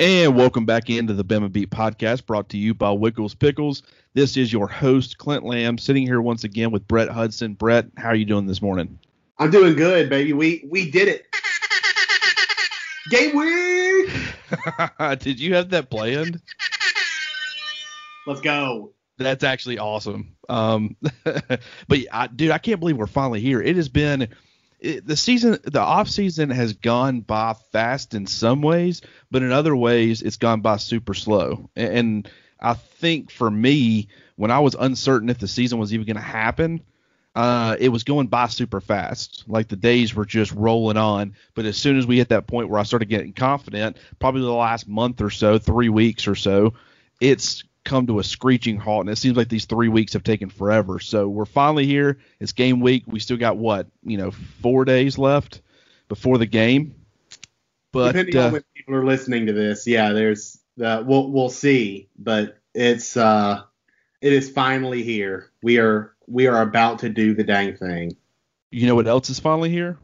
And welcome back into the Bama Beat podcast brought to you by Wickles Pickles. This is your host, Clint Lamb, sitting here once again with Brett Hudson. Brett, how are you doing this morning? I'm doing good, baby. We we did it. Game week. did you have that planned? Let's go. That's actually awesome. Um, but I, dude, I can't believe we're finally here. It has been it, the season, the off season has gone by fast in some ways, but in other ways, it's gone by super slow. And, and I think for me, when I was uncertain if the season was even going to happen, uh, it was going by super fast. Like the days were just rolling on. But as soon as we hit that point where I started getting confident, probably the last month or so, three weeks or so, it's come to a screeching halt, and it seems like these three weeks have taken forever. So we're finally here. It's game week. We still got what you know, four days left before the game. But depending uh, on when people are listening to this, yeah, there's uh, we'll we'll see. But it's uh, it is finally here. We are we are about to do the dang thing. You know what else is finally here?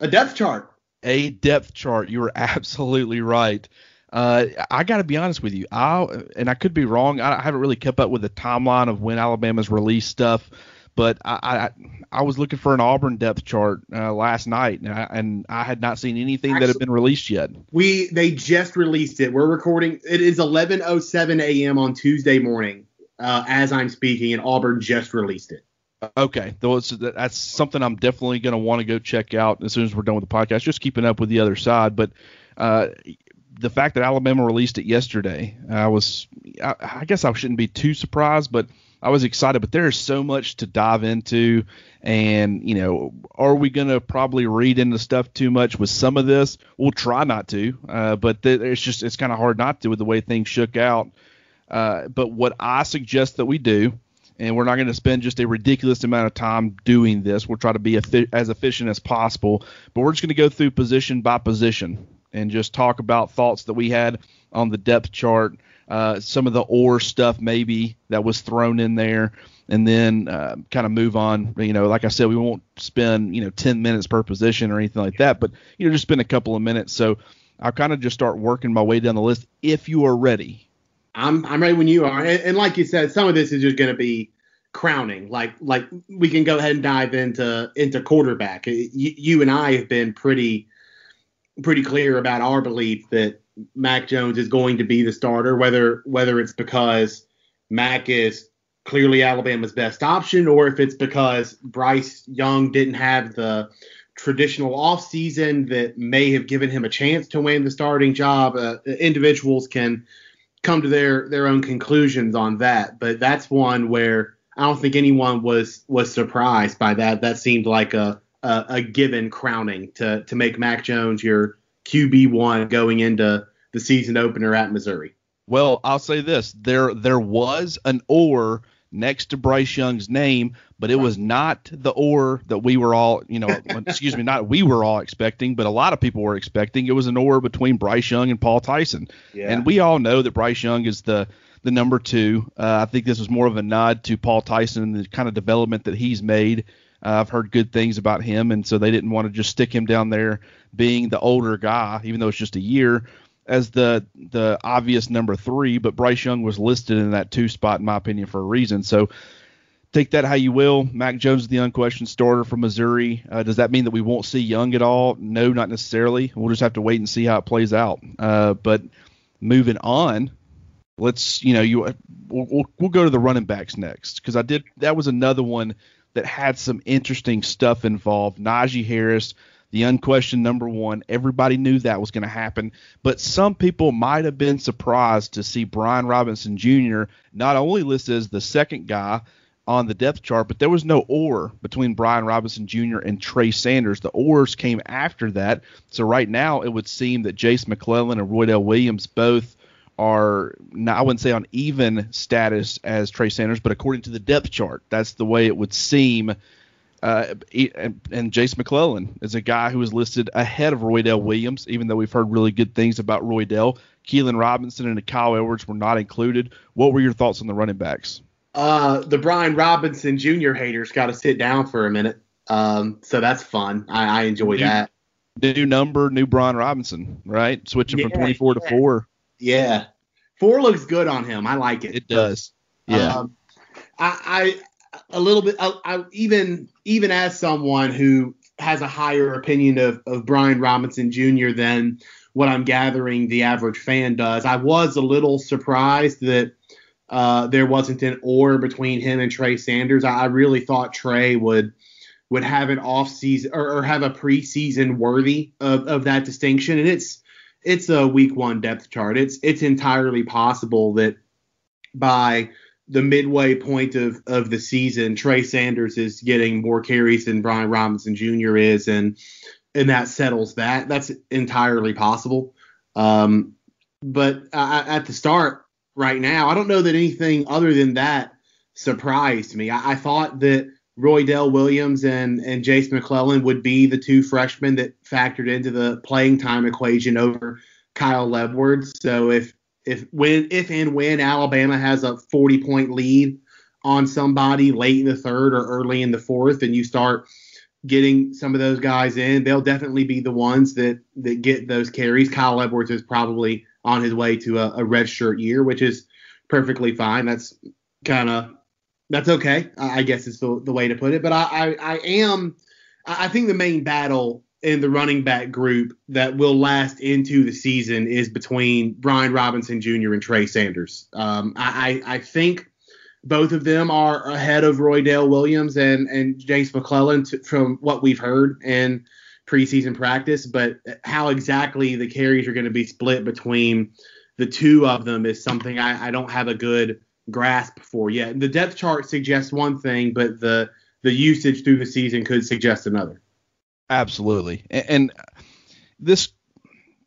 A depth chart. A depth chart. You are absolutely right. Uh, I got to be honest with you. I and I could be wrong. I, haven't really kept up with the timeline of when Alabama's released stuff, but I I, I was looking for an Auburn depth chart uh, last night, and I, and I, had not seen anything Actually, that had been released yet. We they just released it. We're recording. It is 11:07 a.m. on Tuesday morning uh, as I'm speaking, and Auburn just released it. Okay, that's something I'm definitely going to want to go check out as soon as we're done with the podcast. Just keeping up with the other side, but uh, the fact that Alabama released it yesterday, I was, I, I, guess I shouldn't be too surprised, but I was excited. But there is so much to dive into, and you know, are we going to probably read into stuff too much with some of this? We'll try not to, uh, but th- it's just it's kind of hard not to with the way things shook out. Uh, but what I suggest that we do, and we're not going to spend just a ridiculous amount of time doing this. We'll try to be as efficient as possible, but we're just going to go through position by position and just talk about thoughts that we had on the depth chart, uh, some of the or stuff maybe that was thrown in there, and then uh, kind of move on. You know, like I said, we won't spend you know 10 minutes per position or anything like that, but you know, just spend a couple of minutes. So I'll kind of just start working my way down the list if you are ready. I'm I'm ready when you are, and, and like you said, some of this is just going to be crowning. Like like we can go ahead and dive into into quarterback. You, you and I have been pretty pretty clear about our belief that Mac Jones is going to be the starter, whether whether it's because Mac is clearly Alabama's best option, or if it's because Bryce Young didn't have the traditional offseason that may have given him a chance to win the starting job. Uh, individuals can come to their their own conclusions on that, but that's one where I don't think anyone was was surprised by that. That seemed like a a, a given crowning to to make Mac Jones your QB one going into the season opener at Missouri. Well, I'll say this: there there was an or next to Bryce Young's name, but it was not the or that we were all, you know, excuse me, not we were all expecting, but a lot of people were expecting. It was an or between Bryce Young and Paul Tyson, yeah. and we all know that Bryce Young is the the number two. Uh, I think this was more of a nod to Paul Tyson and the kind of development that he's made uh, I've heard good things about him, and so they didn't want to just stick him down there being the older guy, even though it's just a year, as the the obvious number three. But Bryce Young was listed in that two spot, in my opinion, for a reason. So take that how you will. Mac Jones is the unquestioned starter from Missouri. Uh, does that mean that we won't see Young at all? No, not necessarily. We'll just have to wait and see how it plays out. Uh, but moving on, let's you know you we'll, we'll, we'll go to the running backs next because I did that was another one that had some interesting stuff involved. Najee Harris, the unquestioned number one. Everybody knew that was going to happen, but some people might have been surprised to see Brian Robinson Jr. not only listed as the second guy on the depth chart, but there was no or between Brian Robinson Jr. and Trey Sanders. The ors came after that. So right now it would seem that Jase McClellan and Roydell Williams both are not, I wouldn't say on even status as Trey Sanders, but according to the depth chart, that's the way it would seem. Uh, and, and Jase McClellan is a guy who is listed ahead of Roy Roydell Williams, even though we've heard really good things about Roy Roydell. Keilan Robinson and Kyle Edwards were not included. What were your thoughts on the running backs? Uh, the Brian Robinson Jr. haters got to sit down for a minute. Um, so that's fun. I, I enjoy new, that. New number, new Brian Robinson, right? Switching yeah, from 24 yeah. to 4 Yeah, four looks good on him. I like it. It does. Yeah. Um, I, I a little bit. I, I even even as someone who has a higher opinion of of Brian Robinson Jr. than what I'm gathering the average fan does. I was a little surprised that uh, there wasn't an or between him and Trey Sanders. I, I really thought Trey would would have an off season or, or have a preseason worthy of, of that distinction. And it's it's a week one depth chart. It's it's entirely possible that by the midway point of, of the season, Trey Sanders is getting more carries than Brian Robinson Jr. is, and and that settles that. That's entirely possible. Um, but uh, at the start, right now, I don't know that anything other than that surprised me. I, I thought that Roydell Williams and and Jase McClellan would be the two freshmen that factored into the playing time equation over Kyle Edwards. So if if when if and when Alabama has a 40 point lead on somebody late in the third or early in the fourth, and you start getting some of those guys in, they'll definitely be the ones that that get those carries. Kyle Edwards is probably on his way to a, a red shirt year, which is perfectly fine. That's kind of that's okay. I guess is the, the way to put it. But I, I, I am I think the main battle in the running back group that will last into the season is between Brian Robinson Jr. and Trey Sanders. Um, I, I think both of them are ahead of Roydell Williams and and Jase McClellan from what we've heard in preseason practice. But how exactly the carries are going to be split between the two of them is something I, I don't have a good grasp for yet. The depth chart suggests one thing, but the the usage through the season could suggest another. Absolutely, and, and this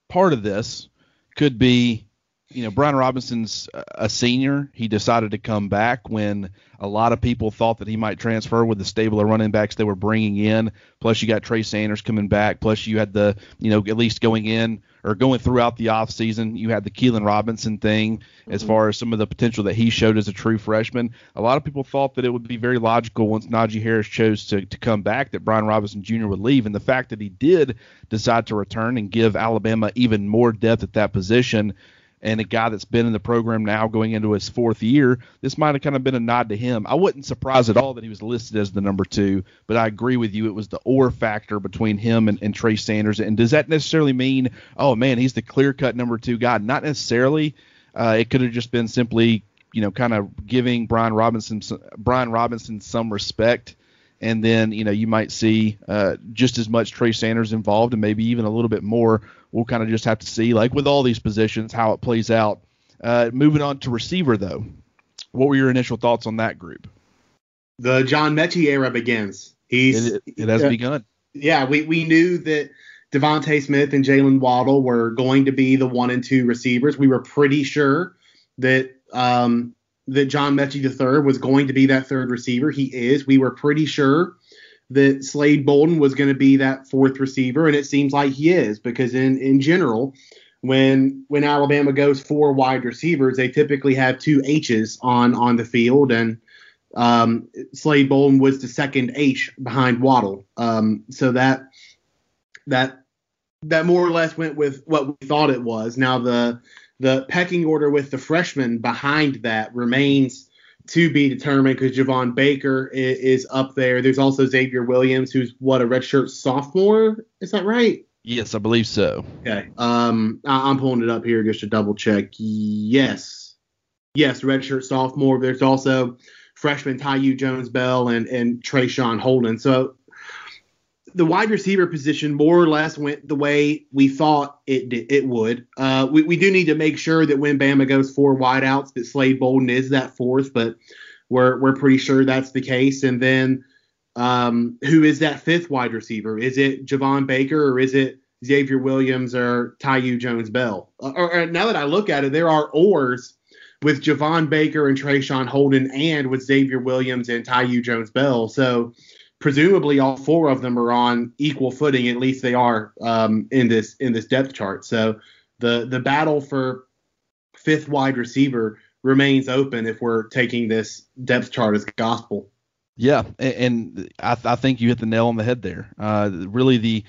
part of this could be you know, Brian Robinson's a senior. He decided to come back when a lot of people thought that he might transfer with the stable of running backs they were bringing in. Plus, you got Trey Sanders coming back. Plus, you had the, you know, at least going in or going throughout the offseason, you had the Keilan Robinson thing mm-hmm. as far as some of the potential that he showed as a true freshman. A lot of people thought that it would be very logical once Najee Harris chose to, to come back that Brian Robinson Jr. would leave. And the fact that he did decide to return and give Alabama even more depth at that position and a guy that's been in the program now going into his fourth year, this might have kind of been a nod to him. I wasn't surprised at all that he was listed as the number two, but I agree with you. It was the or factor between him and, and Trey Sanders. And does that necessarily mean, oh man, he's the clear cut number two guy? Not necessarily. Uh, it could have just been simply, you know, kind of giving Brian Robinson Brian Robinson some respect and then you know you might see uh, just as much Trey Sanders involved, and maybe even a little bit more. We'll kind of just have to see, like with all these positions, how it plays out. Uh, moving on to receiver, though, what were your initial thoughts on that group? The John Metchie era begins. He's it, it has uh, begun. Yeah, we we knew that DeVonta Smith and Jaylen Waddle were going to be the one and two receivers. We were pretty sure that um, that John Metchie III was going to be that third receiver. He is. We were pretty sure that Slade Bolden was going to be that fourth receiver, and it seems like he is because in in general, when when Alabama goes four wide receivers, they typically have two H's on on the field, and um, Slade Bolden was the second H behind Waddle. Um, so that that that more or less went with what we thought it was. Now the the pecking order with the freshmen behind that remains to be determined because Javon Baker is, is, up there. There's also Xavier Williams, who's what a redshirt sophomore. Is that right? Yes, I believe so. Okay. Um, I, am pulling it up here just to double check. Yes, yes, redshirt sophomore. There's also freshman Thaiu Jones Bell and and Traeshon Holden. So the wide receiver position more or less went the way we thought it it would. Uh, we, we do need to make sure that when Bama goes four wideouts, that Slade Bolden is that fourth, but we're we're pretty sure that's the case. And then um, who is that fifth wide receiver? Is it Javon Baker or is it Xavier Williams or Thaiu Jones Bell? Uh, or, or, now that I look at it, there are ors with Javon Baker and Traeshon Holden and with Xavier Williams and Thaiu Jones Bell. So presumably all four of them are on equal footing. At least they are um, in this in this depth chart. So the the battle for fifth wide receiver remains open if we're taking this depth chart as gospel. Yeah, and, I, I, think you hit the nail on the head there. Uh, really, the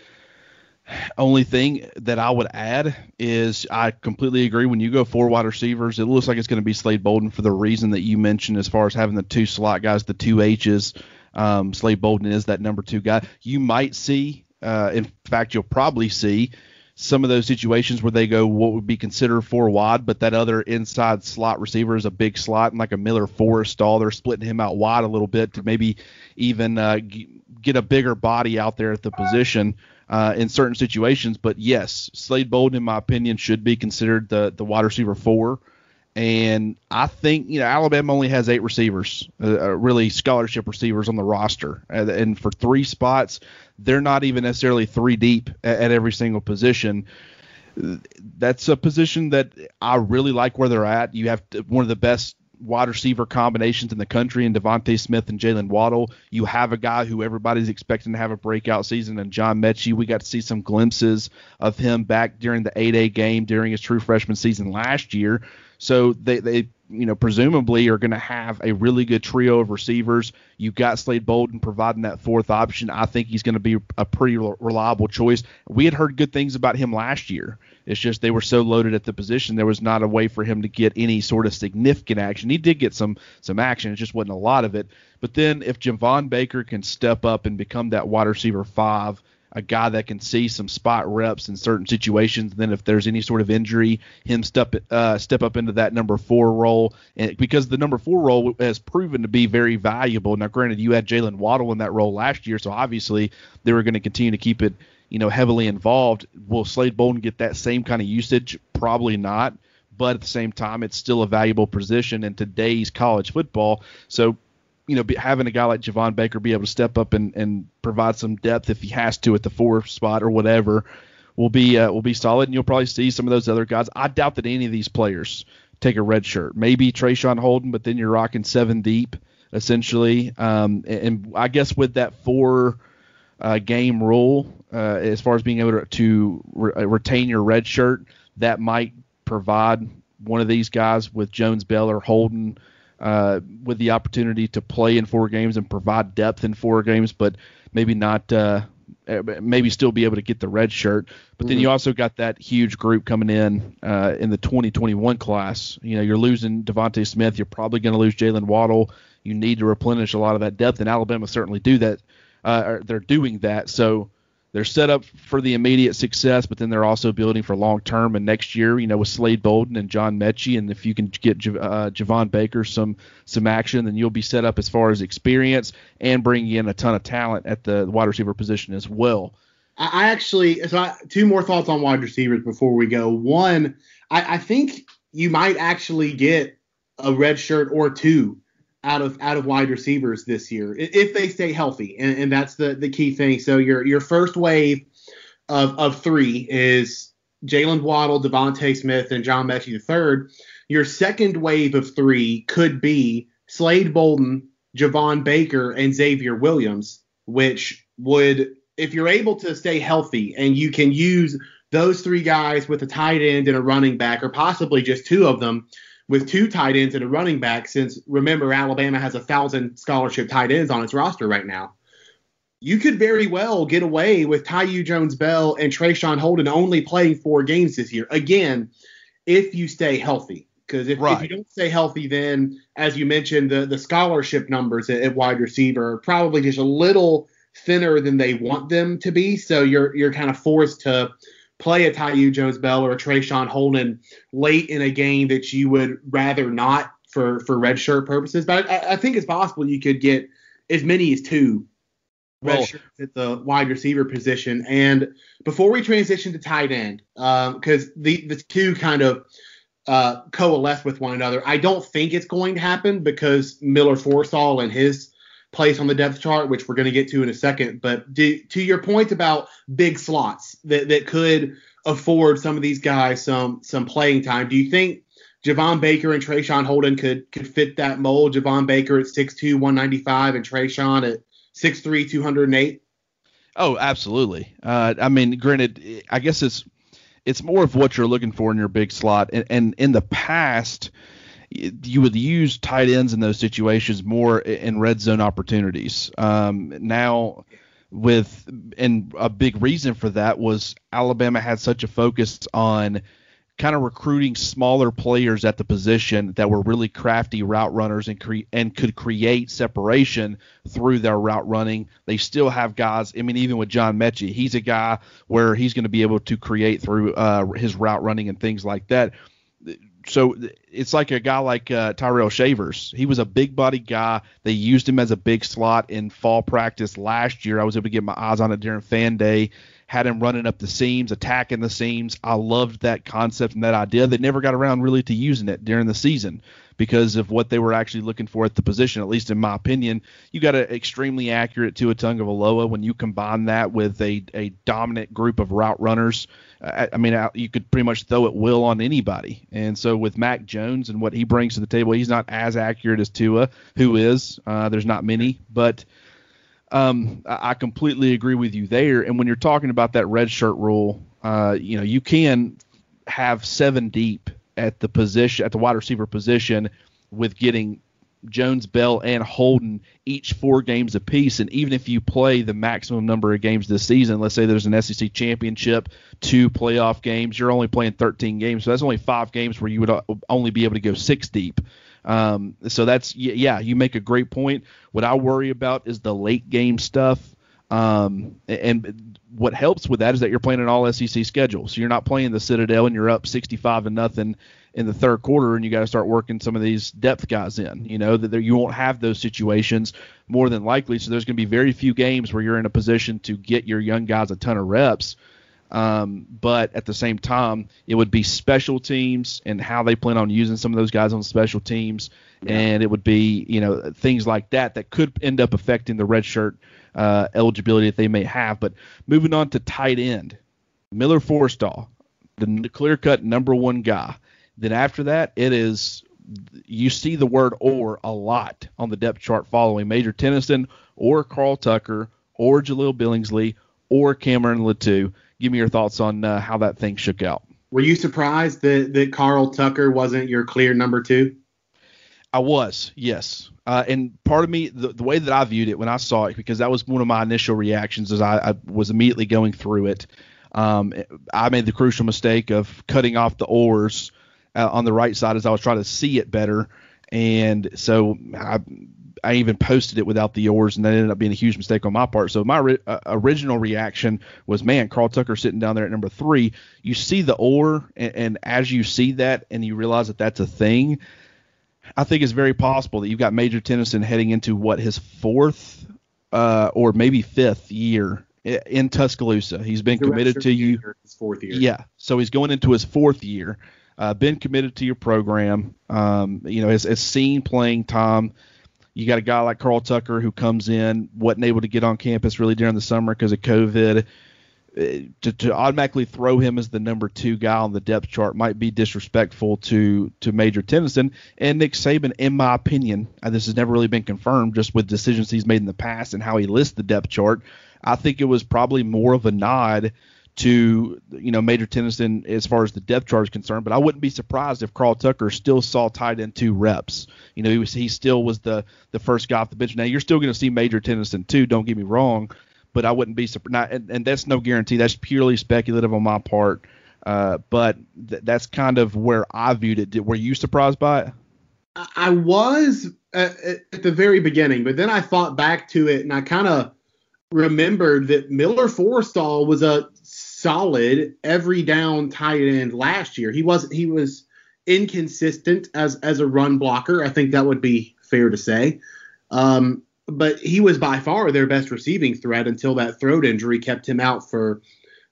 Only thing that I would add is I completely agree. When you go four wide receivers, it looks like it's going to be Slade Bolden for the reason that you mentioned, as far as having the two slot guys, the two H's. Um, Slade Bolden is that number two guy. You might see, uh, in fact, you'll probably see some of those situations where they go what would be considered four wide, but that other inside slot receiver is a big slot and like a Miller Forristall. They're splitting him out wide a little bit to maybe even uh, g- get a bigger body out there at the position uh, in certain situations. But yes, Slade Bolden, in my opinion, should be considered the the wide receiver four. And I think you know Alabama only has eight receivers, uh, uh really scholarship receivers on the roster, and, for three spots, they're not even necessarily three deep at, at every single position that's a position that I really like where they're at. You have one of the best wide receiver combinations in the country in DeVonta Smith and Jaylen Waddle. You have a guy who everybody's expecting to have a breakout season, and John Metchie. We got to see some glimpses of him back during the A-Day game during his true freshman season last year. So they, they you know, presumably are going to have a really good trio of receivers. You've got Slade Bolden providing that fourth option. I think he's going to be a pretty reliable choice. We had heard good things about him last year. It's just they were so loaded at the position there was not a way for him to get any sort of significant action. He did get some some action, it just wasn't a lot of it. But then if Javon Baker can step up and become that wide receiver five – a guy that can see some spot reps in certain situations. And then if there's any sort of injury, him step uh, step up into that number four role, and because the number four role has proven to be very valuable. Now, granted, you had Jaylen Waddle in that role last year, so obviously they were going to continue to keep it, you know, heavily involved. Will Slade Bolden get that same kind of usage? Probably not. But at the same time, it's still a valuable position in today's college football. So you know, be, having a guy like Javon Baker be able to step up and, and provide some depth if he has to at the four spot or whatever will be uh, will be solid. And you'll probably see some of those other guys. I doubt that any of these players take a red shirt. Maybe Traeshon Holden, but then you're rocking seven deep essentially. Um, and, and, I guess with that four uh, game rule, uh, as far as being able to, to re- uh, retain your red shirt, that might provide one of these guys with Jones Bell or Holden uh, with the opportunity to play in four games and provide depth in four games, but maybe not. Uh, maybe still be able to get the red shirt, but then mm-hmm. you also got that huge group coming in uh, in the 2021 class. You know, you're losing DeVonta Smith. You're probably going to lose Jaylen Waddle. You need to replenish a lot of that depth, and Alabama certainly do that. Uh, they're doing that. So they're set up for the immediate success, but then they're also building for long term. And next year, you know, with Slade Bolden and John Metchie, and if you can get uh, Javon Baker some some action, then you'll be set up as far as experience and bringing in a ton of talent at the wide receiver position as well. I actually, so I, two more thoughts on wide receivers before we go. One, I, I think you might actually get a red shirt or two out of out of wide receivers this year if they stay healthy, and, and that's the the key thing. So your your first wave of of three is Jaylen Waddle, DeVonta Smith, and John the third. Your second wave of three could be Slade Bolden, Javon Baker, and Xavier Williams, which would, if you're able to stay healthy and you can use those three guys with a tight end and a running back, or possibly just two of them, with two tight ends and a running back, since remember Alabama has a thousand scholarship tight ends on its roster right now. You could very well get away with Thaiu Jones Bell and Traeshon Holden only playing four games this year. Again, if you stay healthy. Because if, right. if, you don't stay healthy, then as you mentioned, the, the scholarship numbers at, at wide receiver are probably just a little thinner than they want them to be. So you're you're kind of forced to play a Thaiu Jones Bell or a Traeshon Holden late in a game that you would rather not for for red shirt purposes. But I, I think it's possible you could get as many as two red well, shirts at the wide receiver position. And before we transition to tight end, because um, the the two kind of uh, coalesce with one another, I don't think it's going to happen because Miller Forristall and his place on the depth chart, which we're going to get to in a second. But do, to your point about big slots that, that could afford some of these guys some some playing time, do you think Javon Baker and Traeshon Holden could could fit that mold? Javon Baker at 6'2", 195, and Traeshon at 6'3", 208? Oh, absolutely. Uh, I mean, granted, I guess it's it's more of what you're looking for in your big slot. And, and in the past – you would use tight ends in those situations more in red zone opportunities. Um, now, with and a big reason for that was Alabama had such a focus on kind of recruiting smaller players at the position that were really crafty route runners and cre- and could create separation through their route running. They still have guys. I mean, even with John Metchie, he's a guy where he's going to be able to create through uh, his route running and things like that so it's like a guy like uh, Tyrell Shavers. He was a big body guy. They used him as a big slot in fall practice last year. I was able to get my eyes on it during fan day. Had him running up the seams, attacking the seams. I loved that concept and that idea. They never got around really to using it during the season because of what they were actually looking for at the position. At least in my opinion, you got an extremely accurate to Tua Tagovailoa when you combine that with a, a dominant group of route runners I, mean, you could pretty much throw at will on anybody. And so with Mac Jones and what he brings to the table, he's not as accurate as Tua, who is. Uh, there's not many, but um, I completely agree with you there. And when you're talking about that red shirt rule, uh, you know, you can have seven deep at the position at the wide receiver position with getting Jones, Bell, and Holden each four games apiece. And even if you play the maximum number of games this season, let's say there's an SEC championship, two playoff games, you're only playing 13 games. So that's only five games where you would uh, only be able to go six deep. Um, so that's, yeah, you make a great point. What I worry about is the late game stuff. Um, and what helps with that is that you're playing an all SEC schedule. So you're not playing the Citadel and you're up 65 to nothing in the third quarter and you got to start working some of these depth guys in. You know that there, you won't have those situations more than likely. So there's going to be very few games where you're in a position to get your young guys a ton of reps. Um, but at the same time, it would be special teams and how they plan on using some of those guys on special teams, yeah. and it would be you know things like that that could end up affecting the red shirt uh, eligibility that they may have. But moving on to tight end, Miller Forristall, the clear cut number one guy. Then after that, it is you see the word or a lot on the depth chart following Major Tennison or Carl Tucker or Jahleel Billingsley or Cameron Latu. Give me your thoughts on uh, how that thing shook out. Were you surprised that, that Carl Tucker wasn't your clear number two? I was, yes. Uh, and part of me, the, the, way that I viewed it when I saw it, because that was one of my initial reactions as I, I was immediately going through it. Um, I made the crucial mistake of cutting off the ors uh, on the right side as I was trying to see it better. And so I, I even posted it without the ors, and that ended up being a huge mistake on my part. So my uh, original reaction was, man, Carl Tucker sitting down there at number three. You see the or, and, and as you see that, and you realize that that's a thing, I think it's very possible that you've got Major Tennison heading into what his fourth uh, or maybe fifth year in Tuscaloosa. He's been committed to you. His fourth year. Yeah, so he's going into his fourth year uh, been committed to your program. Um, you know, has, has seen playing time. You got a guy like Carl Tucker who comes in, wasn't able to get on campus really during the summer because of COVID. Uh, to, to, automatically throw him as the number two guy on the depth chart might be disrespectful to to Major Tennison and Nick Saban, in my opinion. And this has never really been confirmed, just with decisions he's made in the past and how he lists the depth chart. I think it was probably more of a nod to you know Major Tennison as far as the depth chart is concerned. But I wouldn't be surprised if Carl Tucker still saw tight end two reps. You know, he was he still was the the first guy off the bench. Now you're still going to see Major Tennison too. Don't get me wrong, but I wouldn't be surprised. And, and that's no guarantee. That's purely speculative on my part. Uh, but th- that's kind of where I viewed it. Did, were you surprised by it? I was at, at the very beginning, but then I thought back to it and I kind of remembered that Miller Forristall was a solid every down tight end last year. He was he was inconsistent as as a run blocker. I think that would be fair to say. Um, but he was by far their best receiving threat until that throat injury kept him out for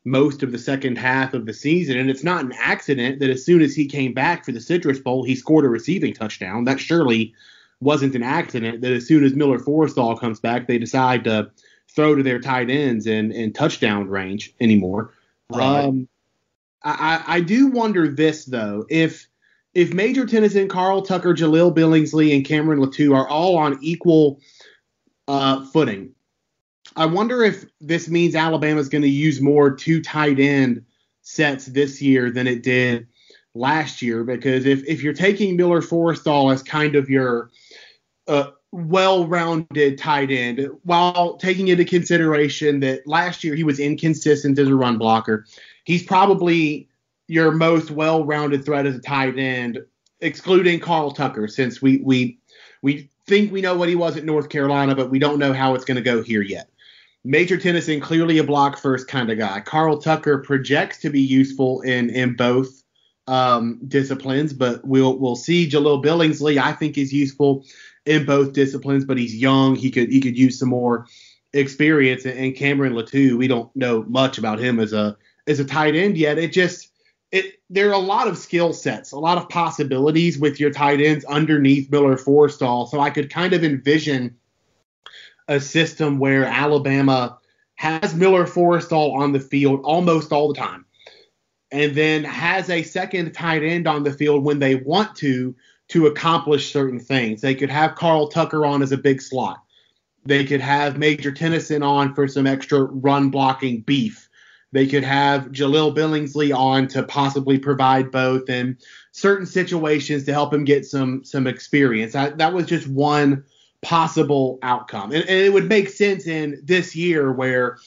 most of the second half of the season. And it's not an accident that as soon as he came back for the Citrus Bowl, he scored a receiving touchdown. That surely wasn't an accident that as soon as Miller Forristall comes back, they decide to throw to their tight ends and, in touchdown range anymore. Right. Um, I, I do wonder this though, if if Major Tennison, Carl Tucker, Jahleel Billingsley, and Cameron Latu are all on equal uh, footing, I wonder if this means Alabama's going to use more two tight end sets this year than it did last year. Because if if you're taking Miller Forristall as kind of your uh, well-rounded tight end while taking into consideration that last year he was inconsistent as a run blocker. He's probably your most well-rounded threat as a tight end, excluding Carl Tucker, since we we we think we know what he was at North Carolina, but we don't know how it's going to go here yet. Major Tennison, clearly a block first kind of guy. Carl Tucker projects to be useful in in both um, disciplines, but we'll we'll see. Jahleel Billingsley, I think, is useful in both disciplines, but he's young. He could he could use some more experience. And Cameron Latu, we don't know much about him as a as a tight end yet. It just it there are a lot of skill sets, a lot of possibilities with your tight ends underneath Miller Forristall. So I could kind of envision a system where Alabama has Miller Forristall on the field almost all the time. And then has a second tight end on the field when they want to to accomplish certain things. They could have Carl Tucker on as a big slot. They could have Major Tennison on for some extra run blocking beef. They could have Jahleel Billingsley on to possibly provide both in certain situations to help him get some some experience. I, that was just one possible outcome, and, and it would make sense in this year where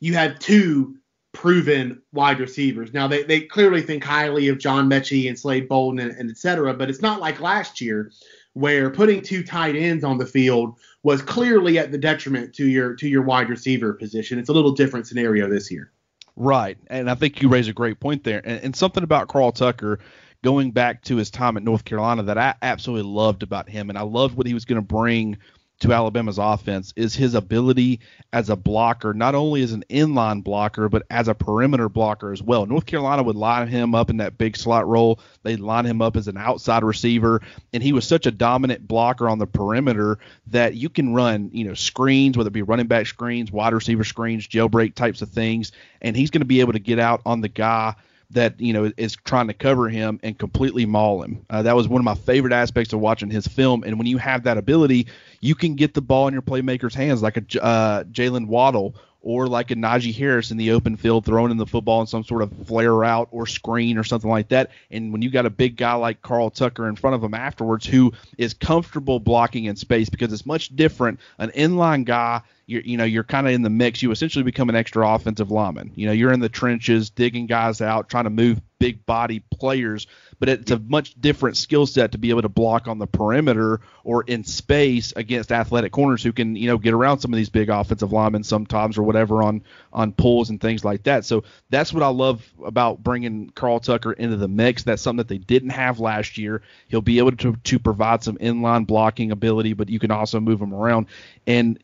you had two proven wide receivers. Now they, they clearly think highly of John Metchie and Slade Bolden and, and et cetera, but it's not like last year where putting two tight ends on the field was clearly at the detriment to your to your wide receiver position. It's a little different scenario this year. Right, and I think you raise a great point there, and, and something about Carl Tucker going back to his time at North Carolina that I absolutely loved about him, and I loved what he was going to bring to Alabama's offense is his ability as a blocker, not only as an inline blocker, but as a perimeter blocker as well. North Carolina would line him up in that big slot role. They'd line him up as an outside receiver, and he was such a dominant blocker on the perimeter that you can run, you know, screens, whether it be running back screens, wide receiver screens, jailbreak types of things, and he's going to be able to get out on the guy that you know is trying to cover him and completely maul him. Uh, that was one of my favorite aspects of watching his film. And when you have that ability, you can get the ball in your playmaker's hands, like a uh, Jaylen Waddle or like a Najee Harris in the open field throwing in the football in some sort of flare route or screen or something like that. And when you got a big guy like Carl Tucker in front of him afterwards who is comfortable blocking in space because it's much different. An inline guy you're you know you're kind of in the mix. You essentially become an extra offensive lineman. You know you're in the trenches digging guys out, trying to move big body players but it's a much different skill set to be able to block on the perimeter or in space against athletic corners who can, you know, get around some of these big offensive linemen sometimes or whatever on on pulls and things like that. So that's what I love about bringing Carl Tucker into the mix. That's something that they didn't have last year. He'll be able to to provide some inline blocking ability, but you can also move him around. And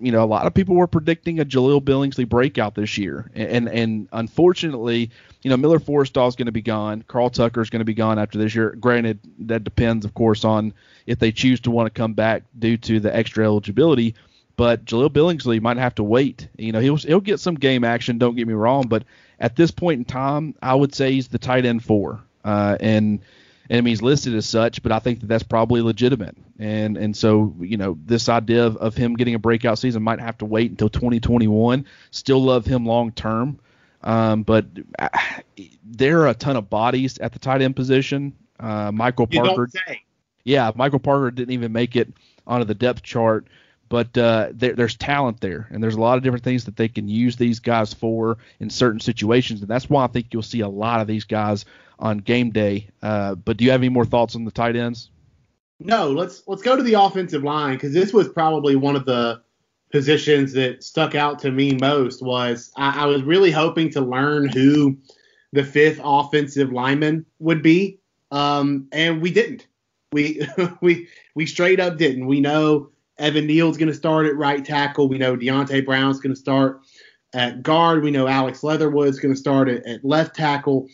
you know, a lot of people were predicting a Jahleel Billingsley breakout this year, and and unfortunately you know, Miller Forristall is going to be gone. Carl Tucker is going to be gone after this year. Granted, that depends, of course, on if they choose to want to come back due to the extra eligibility. But Jahleel Billingsley might have to wait. You know, he'll he'll get some game action. Don't get me wrong, but at this point in time, I would say he's the tight end four, uh, and and I mean he's listed as such. But I think that that's probably legitimate. And and so you know this idea of, of him getting a breakout season might have to wait until 2021. Still love him long term. Um, but uh, there are a ton of bodies at the tight end position. Uh, Michael Parker. Yeah, Michael Parker didn't even make it onto the depth chart, but uh, there, there's talent there, and there's a lot of different things that they can use these guys for in certain situations, and that's why I think you'll see a lot of these guys on game day. Uh, but do you have any more thoughts on the tight ends? No, let's let's go to the offensive line because this was probably one of the positions that stuck out to me most was I, I, was really hoping to learn who the fifth offensive lineman would be, um, and we didn't. We we we straight up didn't. We know Evan Neal's going to start at right tackle. We know Deonte Brown's going to start at guard. We know Alex Leatherwood's going to start at, at left tackle,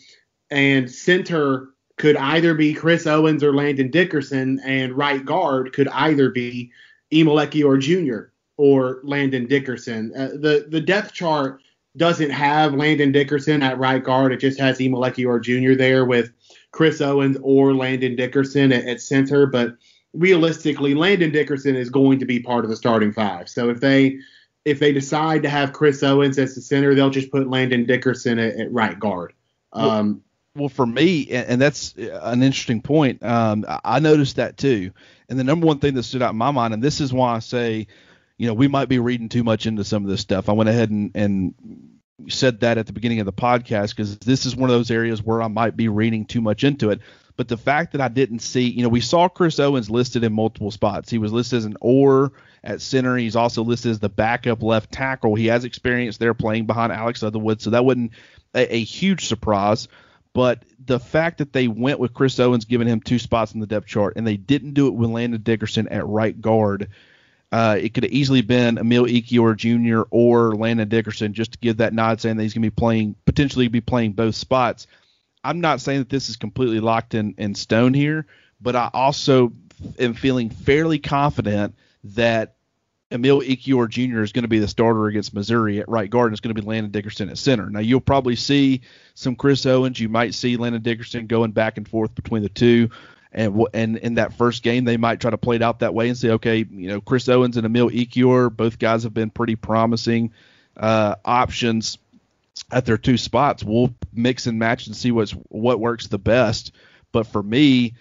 and center could either be Chris Owens or Landon Dickerson, and right guard could either be Emil Ekiyor Jr or Landon Dickerson. Uh, the the depth chart doesn't have Landon Dickerson at right guard. It just has Emil Ekiyor Jr. there with Chris Owens or Landon Dickerson at, at, center. But realistically, Landon Dickerson is going to be part of the starting five. So if they if they decide to have Chris Owens as the center, they'll just put Landon Dickerson at, at right guard. Um, Well, for me, and that's an interesting point. Um, I noticed that too. And the number one thing that stood out in my mind, and this is why I say, you know, we might be reading too much into some of this stuff. I went ahead and, and said that at the beginning of the podcast because this is one of those areas where I might be reading too much into it. But the fact that I didn't see, you know, we saw Chris Owens listed in multiple spots. He was listed as an or at center. He's also listed as the backup left tackle. He has experience there playing behind Alex Leatherwood, so that wasn't a, a huge surprise. But the fact that they went with Chris Owens, giving him two spots in the depth chart, and they didn't do it with Landon Dickerson at right guard, uh, it could have easily been Emil Ekiyor Jr. or Landon Dickerson just to give that nod saying that he's going to be playing, potentially be playing both spots. I'm not saying that this is completely locked in, in stone here, but I also am feeling fairly confident that Emil Ekiyor Jr. is going to be the starter against Missouri at right guard, and it's going to be Landon Dickerson at center. Now you'll probably see some Chris Owens. You might see Landon Dickerson going back and forth between the two. And and in that first game, they might try to play it out that way and say, okay, you know, Chris Owens and Emil Ekiyor, both guys have been pretty promising uh, options at their two spots. We'll mix and match and see what's what works the best. But for me,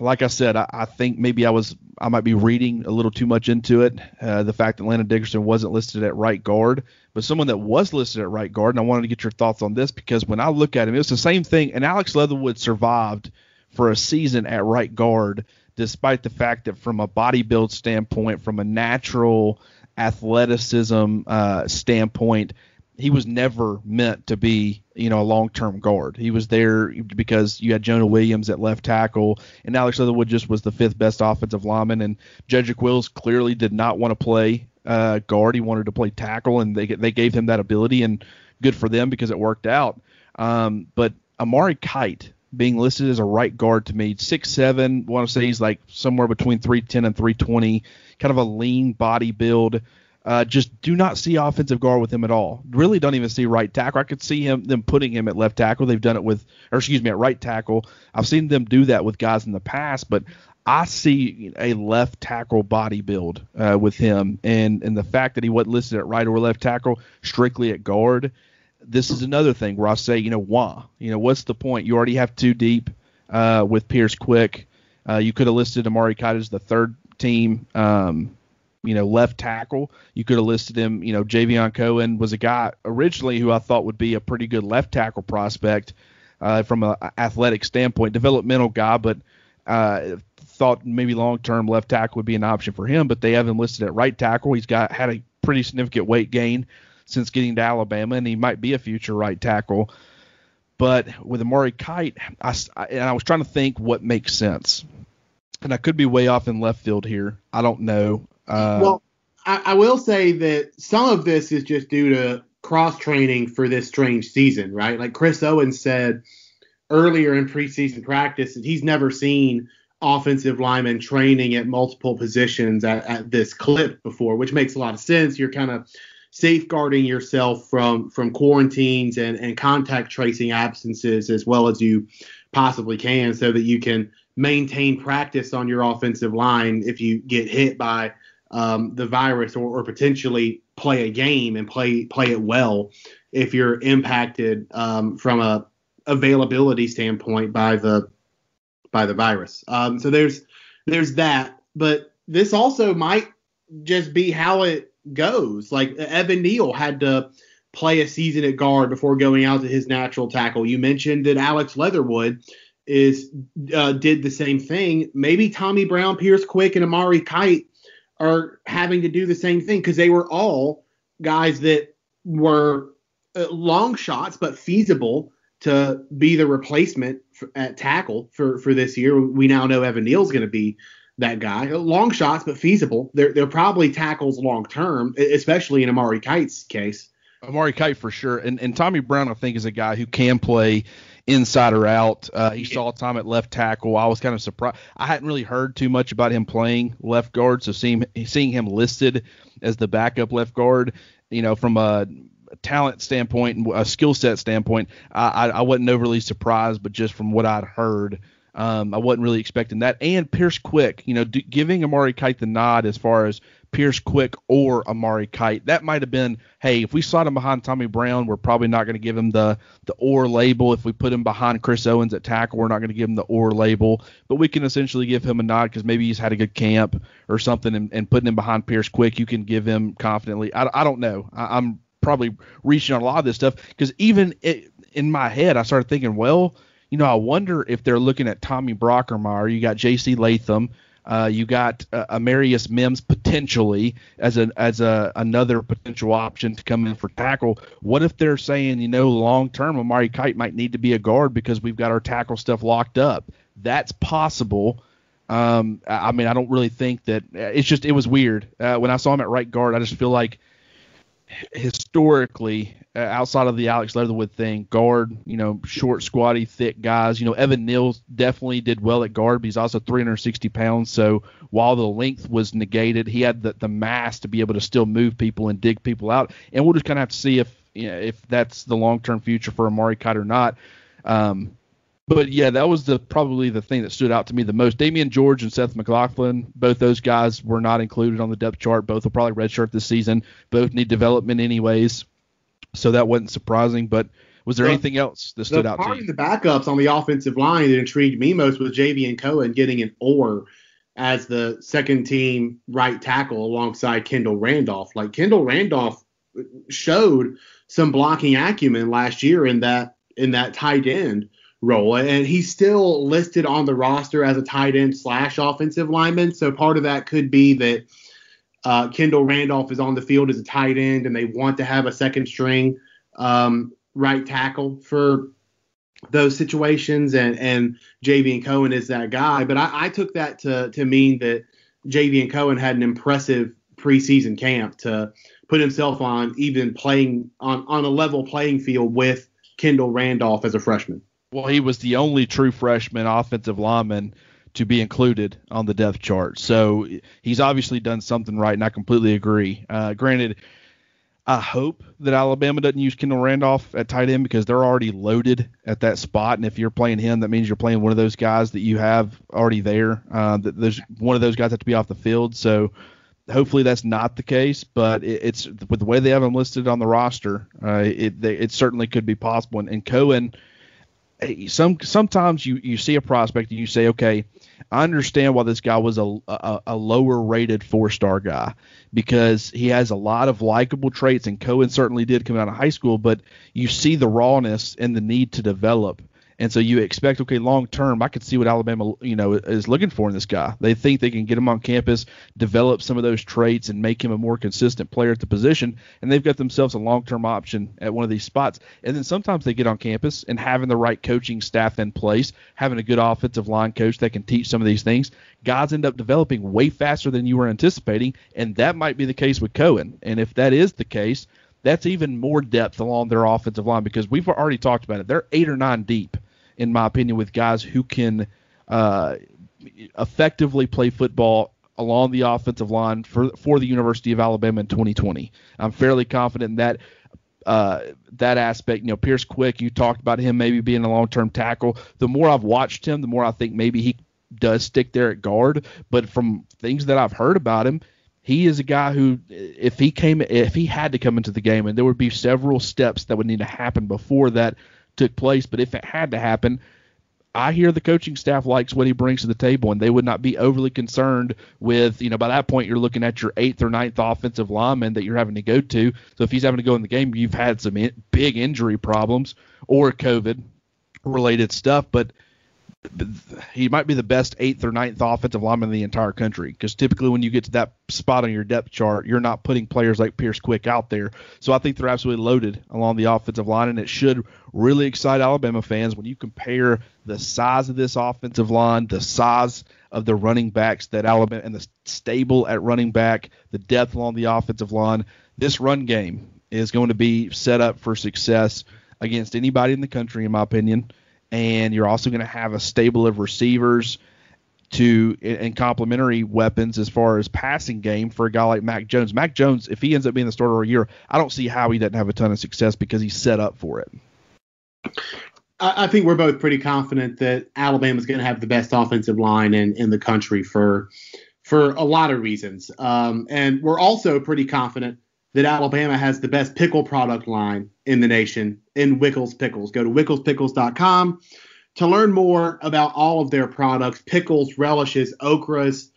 like I said, I, I, think maybe I was I might be reading a little too much into it. Uh, the fact that Landon Dickerson wasn't listed at right guard, but someone that was listed at right guard, and I wanted to get your thoughts on this because when I look at him, it's the same thing. And Alex Leatherwood survived for a season at right guard, despite the fact that from a body build standpoint, from a natural athleticism uh, standpoint, he was never meant to be, you know, a long-term guard. He was there because you had Jonah Williams at left tackle, and Alex Leatherwood just was the fifth best offensive lineman. And Jedrick Wills clearly did not want to play uh, guard; he wanted to play tackle, and they they gave him that ability, and good for them because it worked out. Um, but Amari Kight being listed as a right guard to me, six seven, want to say he's like somewhere between three ten and three twenty, kind of a lean body build. Uh, just do not see offensive guard with him at all. Really don't even see right tackle. I could see him them putting him at left tackle. They've done it with, or excuse me, at right tackle. I've seen them do that with guys in the past, but I see a left tackle body build uh, with him, and and the fact that he wasn't listed at right or left tackle, strictly at guard. This is another thing where I say, you know, why? You know, what's the point? You already have two deep uh, with Pierce Quick. Uh, you could have listed Amari as the third team. Um, you know, left tackle. You could have listed him. You know, Javion Cohen was a guy originally who I thought would be a pretty good left tackle prospect uh, from an athletic standpoint, developmental guy, but uh, thought maybe long term left tackle would be an option for him. But they have him listed at right tackle. He's got had a pretty significant weight gain since getting to Alabama, and he might be a future right tackle. But with Amari Kight, I, and I was trying to think what makes sense and I could be way off in left field here. I don't know. Uh, well, I, I, will say that some of this is just due to cross training for this strange season, right? Like Chris Owens said earlier in preseason practice that he's never seen offensive linemen training at multiple positions at, at this clip before, which makes a lot of sense. You're kind of safeguarding yourself from from quarantines and, and contact tracing absences as well as you possibly can so that you can maintain practice on your offensive line if you get hit by um, the virus or, or, potentially play a game and play play it well if you're impacted um, from a availability standpoint by the by the virus. Um, so there's there's that, but this also might just be how it goes. Like Evan Neal had to play a season at guard before going out to his natural tackle. You mentioned that Alex Leatherwood is uh, did the same thing. Maybe Tommy Brown, Pierce Quick, and Amari Kight are having to do the same thing because they were all guys that were uh, long shots but feasible to be the replacement for, at tackle for for this year. We now know Evan Neal's going to be that guy. Long shots but feasible. They're they're probably tackles long term, especially in Amari Kight's case. Amari Kight for sure, and and Tommy Brown I think is a guy who can play inside or out. Uh, he saw time at left tackle. I was kind of surprised. I hadn't really heard too much about him playing left guard, so seeing seeing him listed as the backup left guard, you know, from a talent standpoint and a skill set standpoint, I, I, I wasn't overly surprised, but just from what I'd heard. Um, I wasn't really expecting that. And Pierce Quick, you know, giving Amari Kight the nod as far as Pierce Quick or Amari Kight, that might have been, hey, if we slot him behind Tommy Brown, we're probably not going to give him the the or label. If we put him behind Chris Owens at tackle, we're not going to give him the or label. But we can essentially give him a nod because maybe he's had a good camp or something, and, and putting him behind Pierce Quick, you can give him confidently. I, I don't know. I, I'm probably reaching on a lot of this stuff because even it, in my head, I started thinking, well you know, I wonder if they're looking at Tommy Brockermeyer. You got J.C. Latham. Uh, you got uh, Amarius Mims potentially as an as a another potential option to come in for tackle. What if they're saying, you know, long term Amari Kight might need to be a guard because we've got our tackle stuff locked up? That's possible. Um, I mean, I don't really think that it's just it was weird uh, when I saw him at right guard. I just feel like historically, uh, outside of the Alex Leatherwood thing, guard, you know, short, squatty, thick guys. You know, Evan Neal definitely did well at guard, but he's also 360 pounds. So while the length was negated, he had the, the mass to be able to still move people and dig people out. And we'll just kind of have to see if you know, if that's the long term future for Amari Kight or not. Um, but yeah, that was the probably the thing that stood out to me the most. Damieon George and Seth McLaughlin, both those guys were not included on the depth chart. Both will probably redshirt this season. Both need development anyways, so that wasn't surprising. But was there anything else that stood out to you? The backups on the offensive line that intrigued me most was Javion Cohen getting an or as the second team right tackle alongside Kendall Randolph. Like Kendall Randolph showed some blocking acumen last year in that in that tight end role. And he's still listed on the roster as a tight end slash offensive lineman. So part of that could be that uh, Kendall Randolph is on the field as a tight end and they want to have a second string um, right tackle for those situations. And, and Javion Cohen is that guy. But I, I took that to, to mean that Javion Cohen had an impressive preseason camp to put himself on even playing on, on a level playing field with Kendall Randolph as a freshman. Well, he was the only true freshman offensive lineman to be included on the depth chart. So he's obviously done something right, and I completely agree. Uh, granted, I hope that Alabama doesn't use Kendall Randolph at tight end because they're already loaded at that spot, and if you're playing him, that means you're playing one of those guys that you have already there. Uh, that there's one of those guys that have to be off the field. So hopefully that's not the case, but it, it's with the way they have him listed on the roster, uh, it they, it certainly could be possible. And, and Cohen Eh, some sometimes you you see a prospect and you say, okay, I understand why this guy was a a, a lower rated four star guy because he has a lot of likable traits, and Cohen certainly did come out of high school, but you see the rawness and the need to develop. And so you expect, okay, long term, I could see what Alabama, you know, is looking for in this guy. They think they can get him on campus, develop some of those traits, and make him a more consistent player at the position. And they've got themselves a long term option at one of these spots. And then sometimes they get on campus and having the right coaching staff in place, having a good offensive line coach that can teach some of these things, guys end up developing way faster than you were anticipating. And that might be the case with Cohen. And if that is the case, that's even more depth along their offensive line because we've already talked about it. They're eight or nine deep in my opinion, with guys who can uh, effectively play football along the offensive line for for the University of Alabama in 2020. I'm fairly confident in that uh, that aspect. You know, Pierce Quick, you talked about him maybe being a long term tackle. The more I've watched him, the more I think maybe he does stick there at guard. But from things that I've heard about him, he is a guy who, if he came, if he had to come into the game, and there would be several steps that would need to happen before that took place. But if it had to happen, I hear the coaching staff likes what he brings to the table, and they would not be overly concerned with, you know, by that point you're looking at your eighth or ninth offensive lineman that you're having to go to. So if he's having to go in the game, you've had some in, big injury problems or COVID related stuff. But he might be the best eighth or ninth offensive lineman in the entire country. Because typically, when you get to that spot on your depth chart, you're not putting players like Pierce Quick out there. So I think they're absolutely loaded along the offensive line, and it should really excite Alabama fans when you compare the size of this offensive line, the size of the running backs that Alabama and the stable at running back, the depth along the offensive line. This run game is going to be set up for success against anybody in the country, in my opinion and you're also going to have a stable of receivers to and complementary weapons as far as passing game for a guy like Mac Jones. Mac Jones, if he ends up being the starter of a year, I don't see how he doesn't have a ton of success because he's set up for it. I, think we're both pretty confident that Alabama's going to have the best offensive line in, in the country for for a lot of reasons. Um, and we're also pretty confident that Alabama has the best pickle product line in the nation in Wickles Pickles. Go to wicklespickles.com to learn more about all of their products, pickles, relishes, okras,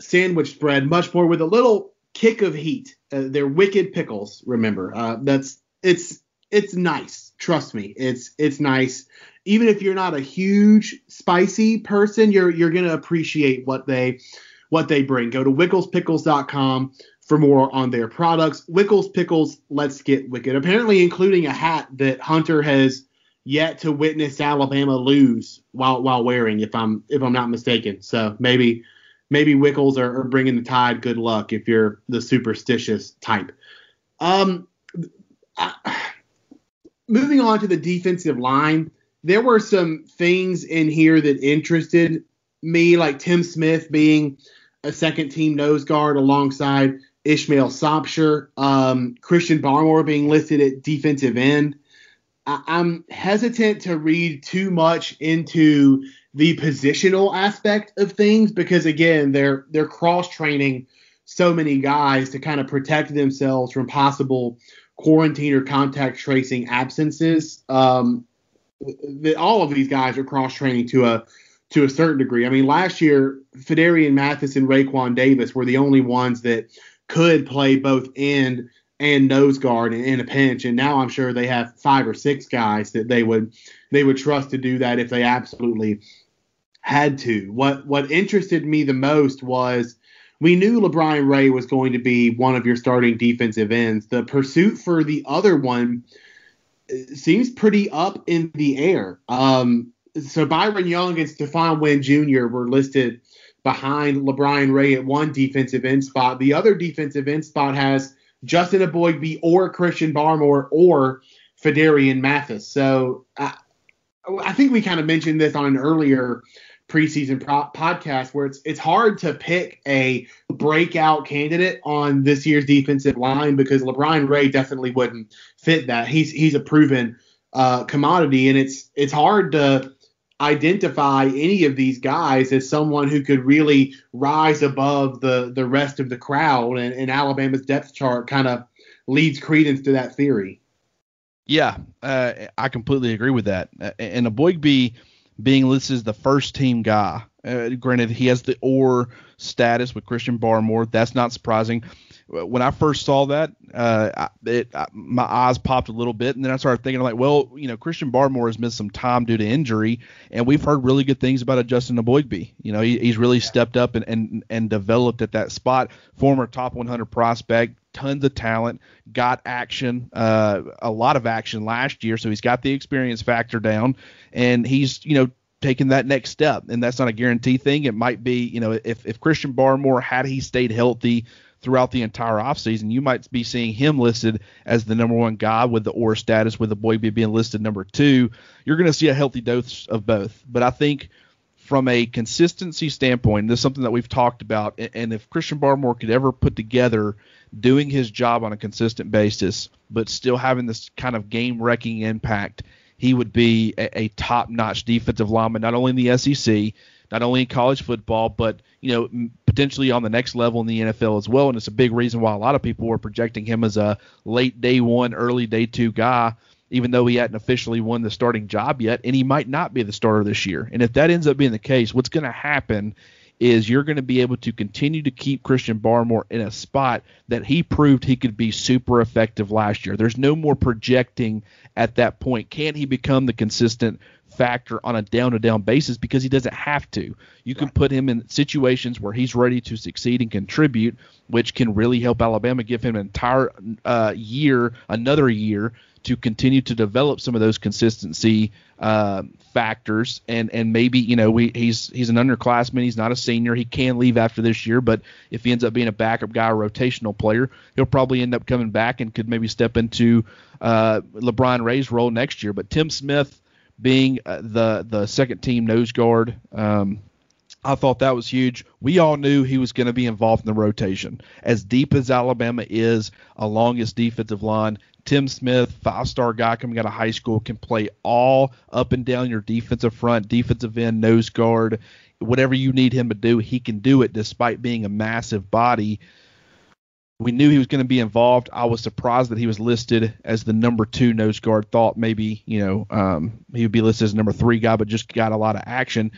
sandwich spread, much more with a little kick of heat. Uh, they're wicked pickles. Remember, uh, that's it's it's nice. Trust me, it's it's nice. Even if you're not a huge spicy person, you're you're gonna appreciate what they what they bring. Go to wicklespickles.com for more on their products. Wickles Pickles, let's get wicked. Apparently, including a hat that Hunter has yet to witness Alabama lose while while wearing, if I'm if I'm not mistaken. So maybe maybe Wickles are, are bringing the tide. Good luck if you're the superstitious type. Um, I, moving on to the defensive line, there were some things in here that interested me, like Tim Smith being a second team nose guard alongside Ishmael Sopsher, um, Christian Barmore being listed at defensive end. I- I'm hesitant to read too much into the positional aspect of things because again, they're they're cross training so many guys to kind of protect themselves from possible quarantine or contact tracing absences. Um, that all of these guys are cross training to a to a certain degree. I mean, last year, Phidarian Mathis and Raekwon Davis were the only ones that could play both end and nose guard in, a pinch, and now I'm sure they have five or six guys that they would they would trust to do that if they absolutely had to. What what interested me the most was we knew LaBryan Ray was going to be one of your starting defensive ends. The pursuit for the other one uh, seems pretty up in the air. Um, so Byron Young and Stephon Wynn Jr. were listed behind LaBryan Ray at one defensive end spot. The other defensive end spot has Justin Eboigbe or Christian Barmore or Phidarian Mathis. So I, I think we kind of mentioned this on an earlier preseason pro- podcast where it's it's hard to pick a breakout candidate on this year's defensive line because LaBryan Ray definitely wouldn't fit that. He's he's a proven uh, commodity, and it's it's hard to identify any of these guys as someone who could really rise above the the rest of the crowd. And, and Alabama's depth chart kind of leads credence to that theory. Yeah, uh, I completely agree with that. And Eboigbe being listed as the first team guy. Uh, granted, he has the or status with Christian Barmore. That's not surprising. When I first saw that, uh, it, I, my eyes popped a little bit, and then I started thinking, like, well, you know, Christian Barmore has missed some time due to injury, and we've heard really good things about a Justin Eboigbe. You know, he, he's really stepped up and, and and developed at that spot. Former top 100 prospect, tons of talent, got action, uh, a lot of action last year, so he's got the experience factor down, and he's you know taking that next step. And that's not a guarantee thing. It might be you know if if Christian Barmore had he stayed healthy throughout the entire offseason, you might be seeing him listed as the number one guy with the or status, with the boy being listed number two. You're going to see a healthy dose of both, but I think from a consistency standpoint, this is something that we've talked about. And if Christian Barmore could ever put together doing his job on a consistent basis, but still having this kind of game wrecking impact, he would be a, a top notch defensive lineman, not only in the SEC, not only in college football, but you know potentially on the next level in the NFL as well. And it's a big reason why a lot of people were projecting him as a late day one, early day two guy, even though he hadn't officially won the starting job yet, and he might not be the starter this year. And if that ends up being the case, what's going to happen is you're going to be able to continue to keep Christian Barmore in a spot that he proved he could be super effective last year. There's no more projecting at that point. Can he become the consistent factor on a down to down basis because he doesn't have to. You can put him in situations where he's ready to succeed and contribute, which can really help Alabama give him an entire uh, year, another year to continue to develop some of those consistency uh, factors and and maybe you know we he's he's an underclassman he's not a senior he can leave after this year but if he ends up being a backup guy a rotational player he'll probably end up coming back and could maybe step into uh, LaBryan Ray's role next year but Tim Smith being uh, the the second team nose guard. Um, I thought that was huge. We all knew he was going to be involved in the rotation. As deep as Alabama is along its defensive line, Tim Smith, five star guy coming out of high school, can play all up and down your defensive front, defensive end, nose guard, whatever you need him to do, he can do it despite being a massive body. We knew he was going to be involved. I was surprised that he was listed as the number two nose guard. Thought maybe you know um, he would be listed as number three guy, but just got a lot of action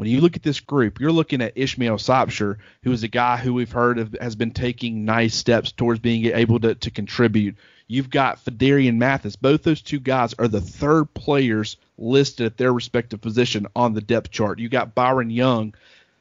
when you look at this group, you're looking at Ishmael Sopsher, who is a guy who we've heard of, has been taking nice steps towards being able to, to contribute. You've got Phidarian Mathis. Both those two guys are the third players listed at their respective position on the depth chart. You got Byron Young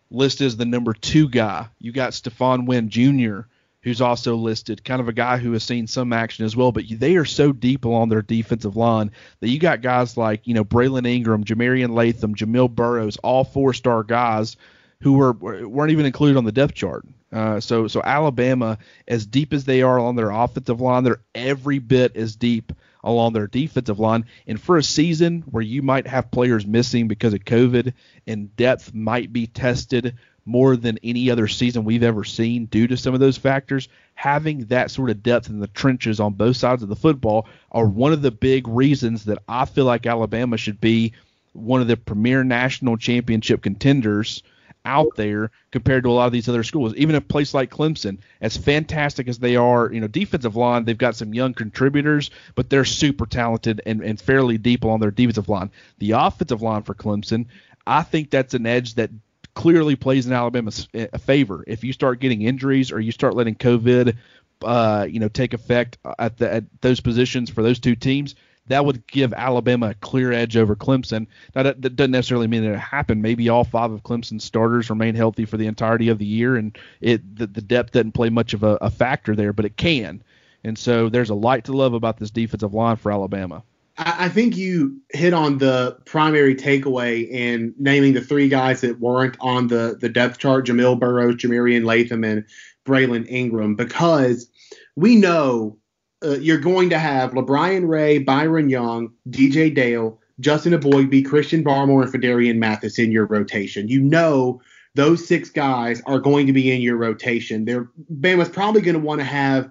listed as the number two guy. You got Stephon Wynn Jr who's also listed, kind of a guy who has seen some action as well. But they are so deep along their defensive line that you got guys like, you know, Braylon Ingram, Jamarian Latham, Jamil Burroughs, all four star guys who were weren't even included on the depth chart. Uh, so so Alabama, as deep as they are on their offensive line, they're every bit as deep along their defensive line. And for a season where you might have players missing because of COVID and depth might be tested more than any other season we've ever seen due to some of those factors. Having that sort of depth in the trenches on both sides of the football are one of the big reasons that I feel like Alabama should be one of the premier national championship contenders out there compared to a lot of these other schools. Even a place like Clemson, as fantastic as they are, you know, defensive line, they've got some young contributors, but they're super talented and, and fairly deep on their defensive line. The offensive line for Clemson, I think that's an edge that clearly plays in Alabama's a favor. If you start getting injuries or you start letting COVID, uh, you know, take effect at the at those positions for those two teams, that would give Alabama a clear edge over Clemson. Now that, that doesn't necessarily mean that it happened. Maybe all five of Clemson's starters remain healthy for the entirety of the year, and it the, the depth doesn't play much of a, a factor there, but it can. And so there's a light to love about this defensive line for Alabama. I think you hit on the primary takeaway in naming the three guys that weren't on the, the depth chart Jamil Burroughs, Jamarian Latham, and Braylon Ingram, because we know uh, you're going to have LaBryan Ray, Byron Young, DJ Dale, Justin Eboigbe, Christian Barmore, and Phidarian Mathis in your rotation. You know those six guys are going to be in your rotation. They're Bama's probably going to want to have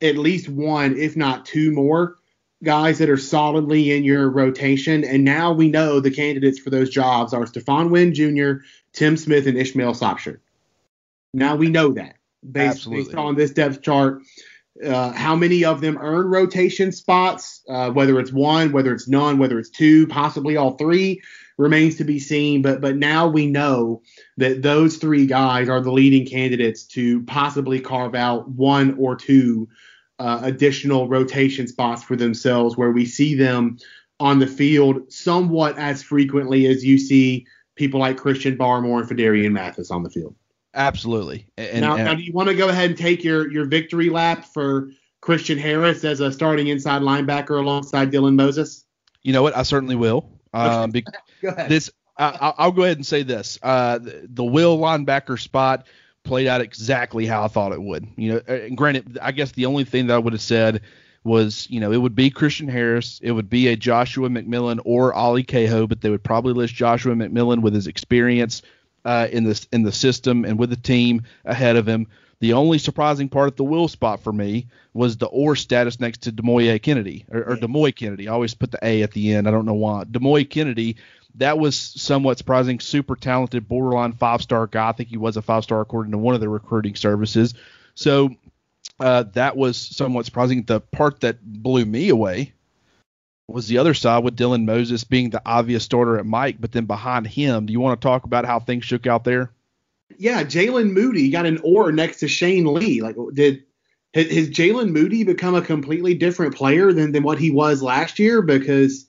at least one, if not two more guys that are solidly in your rotation. And now we know the candidates for those jobs are Stephon Wynn Jr., Tim Smith, and Ishmael Sopsher. Now we know that based, based on this depth chart. Uh, how many of them earn rotation spots, uh, whether it's one, whether it's none, whether it's two, possibly all three, remains to be seen. But but now we know that those three guys are the leading candidates to possibly carve out one or two uh, additional rotation spots for themselves where we see them on the field somewhat as frequently as you see people like Christian Barmore and Phidarian Mathis on the field. Absolutely. And, now, and, now, do you want to go ahead and take your, your victory lap for Christian Harris as a starting inside linebacker alongside Dylan Moses? You know what? I certainly will. Um, go ahead. This, I, will go ahead and say this: uh, the, the will linebacker spot played out exactly how I thought it would. You know, and granted, I guess the only thing that I would have said was, you know, it would be Christian Harris, it would be a Joshua McMillan or Ale Kaho, but they would probably list Joshua McMillan with his experience uh, in this in the system and with the team ahead of him. The only surprising part of the will spot for me was the or status next to Demoy Kennedy or, or Demoy Kennedy. I always put the A at the end. I don't know why. Demoy Kennedy that was somewhat surprising. Super talented, borderline five star guy. I think he was a five star according to one of the recruiting services. So uh, that was somewhat surprising. The part that blew me away was the other side with Dylan Moses being the obvious starter at Mike, but then behind him, do you want to talk about how things shook out there? Yeah, Jalen Moody got an or next to Shane Lee. Like, did has Jalen Moody become a completely different player than than what he was last year? Because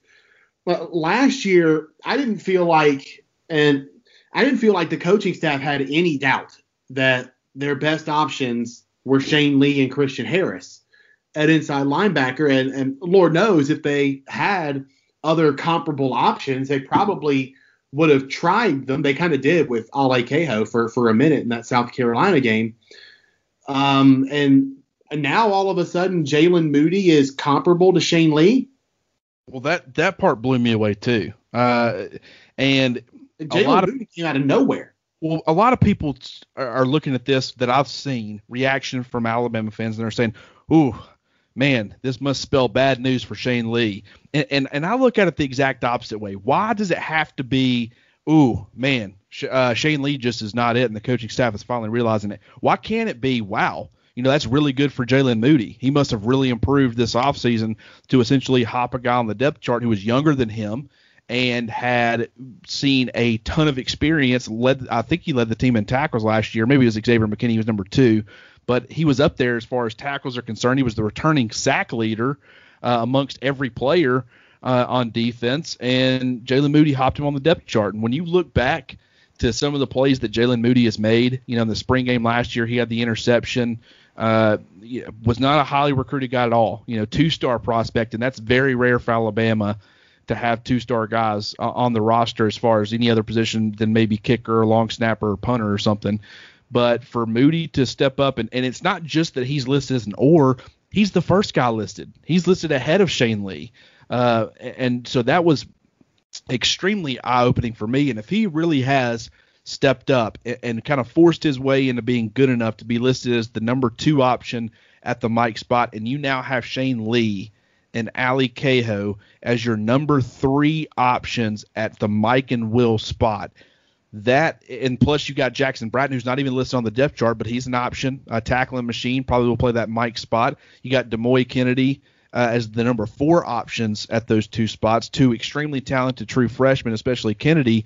but last year, I didn't feel like, and I didn't feel like the coaching staff had any doubt that their best options were Shane Lee and Christian Harris at inside linebacker. And, and Lord knows if they had other comparable options, they probably would have tried them. They kind of did with Ale Kaho for, for a minute in that South Carolina game. Um, and now all of a sudden, Jalen Moody is comparable to Shane Lee. Well, that that part blew me away too. Uh, and Jalen a lot Moody of came out of nowhere. Well, a lot of people are looking at this that I've seen reaction from Alabama fans, and they're saying, "Ooh, man, this must spell bad news for Shane Lee. And, and, and I look at it the exact opposite way. Why does it have to be, ooh, man, uh, Shane Lee just is not it, and the coaching staff is finally realizing it? Why can't it be, wow, you know, that's really good for Jalen Moody. He must have really improved this offseason to essentially hop a guy on the depth chart who was younger than him and had seen a ton of experience. Led, I think he led the team in tackles last year. Maybe it was Xavier McKinney, he was number two, but he was up there as far as tackles are concerned. He was the returning sack leader uh, amongst every player uh, on defense, and Jalen Moody hopped him on the depth chart. And when you look back to some of the plays that Jalen Moody has made, you know, in the spring game last year, he had the interception. Uh, was not a highly recruited guy at all. You know, two-star prospect, and that's very rare for Alabama to have two-star guys on the roster as far as any other position than maybe kicker, long snapper, punter or something. But for Moody to step up, and, and it's not just that he's listed as an or, he's the first guy listed. He's listed ahead of Shane Lee. Uh, and so that was extremely eye-opening for me. And if he really has stepped up and, and kind of forced his way into being good enough to be listed as the number two option at the Mike spot, and you now have Shane Lee and Ale Kaho as your number three options at the Mike and Will spot. That and plus you got Jackson Bratton, who's not even listed on the depth chart, but he's an option, a tackling machine. Probably will play that Mike spot. You got Demouy Kennedy uh, as the number four options at those two spots. Two extremely talented true freshmen, especially Kennedy.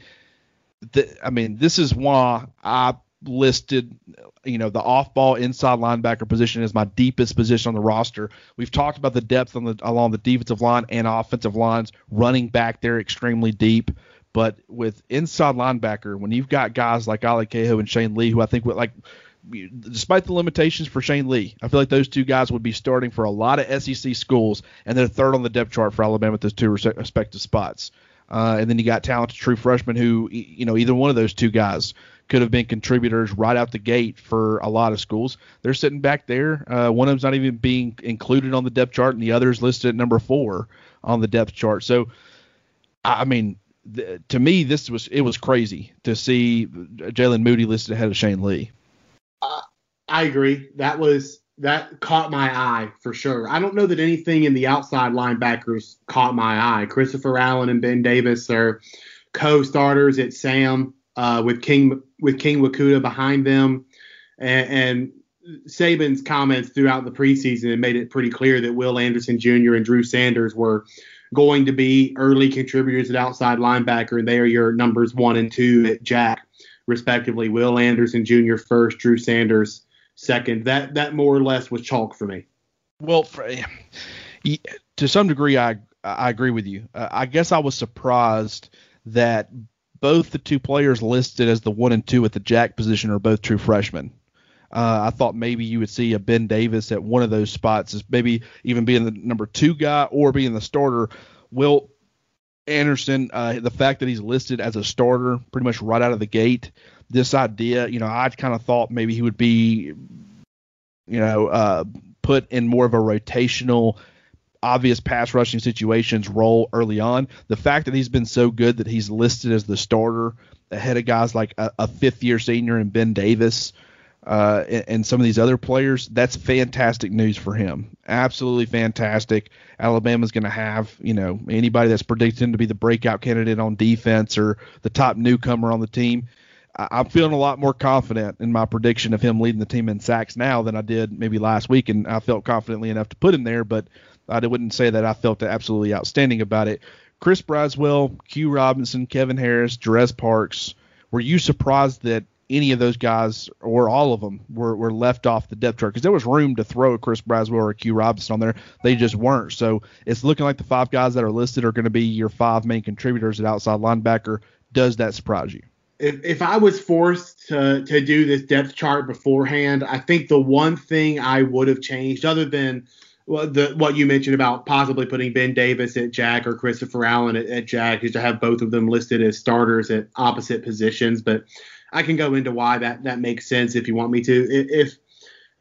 The, I mean, this is why I listed, you know, the off-ball inside linebacker position as my deepest position on the roster. We've talked about the depth on the along the defensive line and offensive lines, running back there extremely deep. But with inside linebacker, when you've got guys like Ale Kaho and Shane Lee, who I think would like, despite the limitations for Shane Lee, I feel like those two guys would be starting for a lot of SEC schools, and they're third on the depth chart for Alabama at those two respective spots. Uh, and then you got talented true freshmen who, you know, either one of those two guys could have been contributors right out the gate for a lot of schools. They're sitting back there. Uh, one of them's not even being included on the depth chart, and the other is listed at number four on the depth chart. So, I mean, to me, this was it was crazy to see Jalen Moody listed ahead of Shane Lee. Uh, I agree. That was that caught my eye for sure. I don't know that anything in the outside linebackers caught my eye. Christopher Allen and Ben Davis are co-starters at Sam uh, with King with King Mwikuta behind them, and, and Saban's comments throughout the preseason had made it pretty clear that Will Anderson Jr. and Drew Sanders were going to be early contributors at outside linebacker, and they are your numbers one and two at Jack, respectively. Will Anderson Jr. first, Drew Sanders second. That that more or less was chalk for me. Well, for, to some degree, I I agree with you. Uh, I guess I was surprised that both the two players listed as the one and two at the Jack position are both true freshmen. Uh, I thought maybe you would see a Ben Davis at one of those spots as maybe even being the number two guy or being the starter. Will Anderson, uh, the fact that he's listed as a starter pretty much right out of the gate, this idea, you know, I kind of thought maybe he would be, you know, uh, put in more of a rotational, obvious pass rushing situations role early on. The fact that he's been so good that he's listed as the starter ahead of guys like a, a fifth year senior and Ben Davis uh, and, and, some of these other players, that's fantastic news for him. Absolutely fantastic. Alabama's going to have, you know, anybody that's predicted him to be the breakout candidate on defense or the top newcomer on the team. I, am feeling a lot more confident in my prediction of him leading the team in sacks now than I did maybe last week, and I felt confidently enough to put him there, but I wouldn't say that I felt absolutely outstanding about it. Chris Braswell, Q Robinson, Kevin Harris, Jerez Parks. Were you surprised that any of those guys or all of them were, were left off the depth chart because there was room to throw a Chris Braswell or a Q Robinson on there. They just weren't. So it's looking like the five guys that are listed are going to be your five main contributors at outside linebacker. Does that surprise you? If, if I was forced to, to do this depth chart beforehand, I think the one thing I would have changed, other than well, the, what you mentioned about possibly putting Ben Davis at Jack or Christopher Allen at, at Jack, is to have both of them listed as starters at opposite positions. But I can go into why that that makes sense if you want me to. If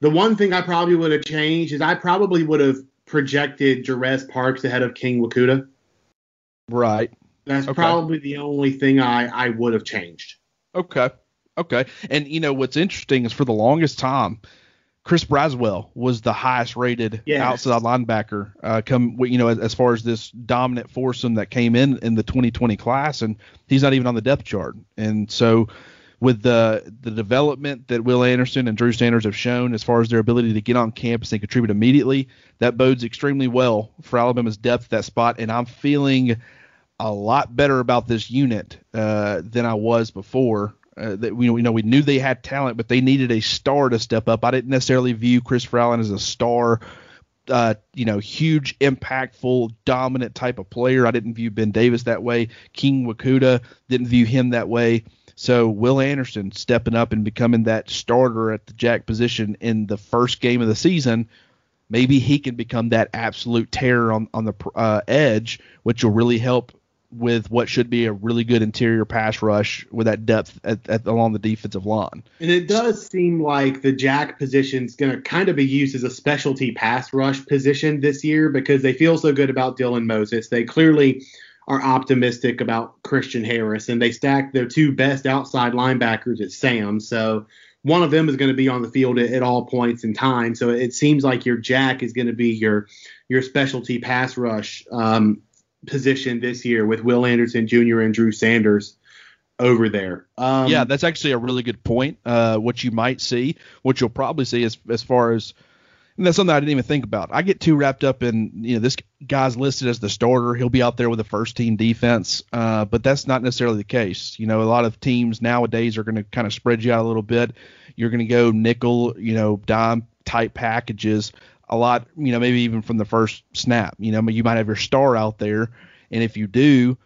the one thing I probably would have changed is I probably would have projected Jerez Parks ahead of King Mwikuta. Right. That's okay. probably the only thing I I would have changed. Okay. Okay. And you know what's interesting is for the longest time, Chris Braswell was the highest rated Yes. outside linebacker. Uh, come you know as, as far as this dominant foursome that came in in the 2020 class, and he's not even on the depth chart. And so with the the development that Will Anderson and Drew Sanders have shown as far as their ability to get on campus and contribute immediately, that bodes extremely well for Alabama's depth at that spot. And I'm feeling a lot better about this unit uh, than I was before. Uh, that we you know we knew they had talent, but they needed a star to step up. I didn't necessarily view Chris Allen as a star, uh, you know, huge, impactful, dominant type of player. I didn't view Ben Davis that way. King Mwikuta didn't view him that way. So Will Anderson stepping up and becoming that starter at the jack position in the first game of the season, maybe he can become that absolute terror on on the uh, edge, which will really help with what should be a really good interior pass rush with that depth at, at along the defensive line. And it does seem like the jack position is going to kind of be used as a specialty pass rush position this year because they feel so good about Dylan Moses. They clearly are optimistic about Christian Harris, and they stacked their two best outside linebackers at Sam. So one of them is going to be on the field at, at all points in time. So it seems like your jack is going to be your your specialty pass rush um, position this year with Will Anderson Jr. and Drew Sanders over there. Um, yeah, that's actually a really good point. Uh, what you might see, what you'll probably see, as as far as and that's something I didn't even think about. I get too wrapped up in you know this guy's listed as the starter. He'll be out there with the first team defense, uh, but that's not necessarily the case. You know, a lot of teams nowadays are going to kind of spread you out a little bit. You're going to go nickel, you know, dime type packages a lot. You know, maybe even from the first snap. You know, you might have your star out there, and if you do,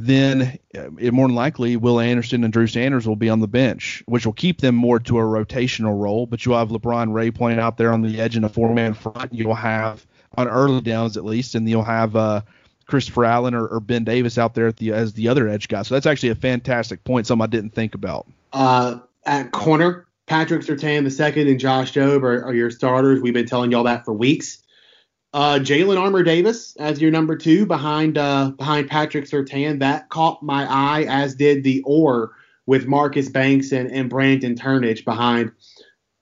then uh, it more than likely Will Anderson and Drew Sanders will be on the bench, which will keep them more to a rotational role. But you'll have LaBryan Ray playing out there on the edge in a four-man front. You'll have on early downs at least, and you'll have uh, Christopher Allen or, or, Ben Davis out there the as the other edge guy. So that's actually a fantastic point, something I didn't think about. Uh, at corner, Patrick Surtain the second and Josh Jobe are, are your starters. We've been telling y'all that for weeks. Uh, Jalen Armour Davis as your number two behind uh, behind Patrick Surtain. That caught my eye, as did the or with Marcus Banks and, and Brandon Turnage behind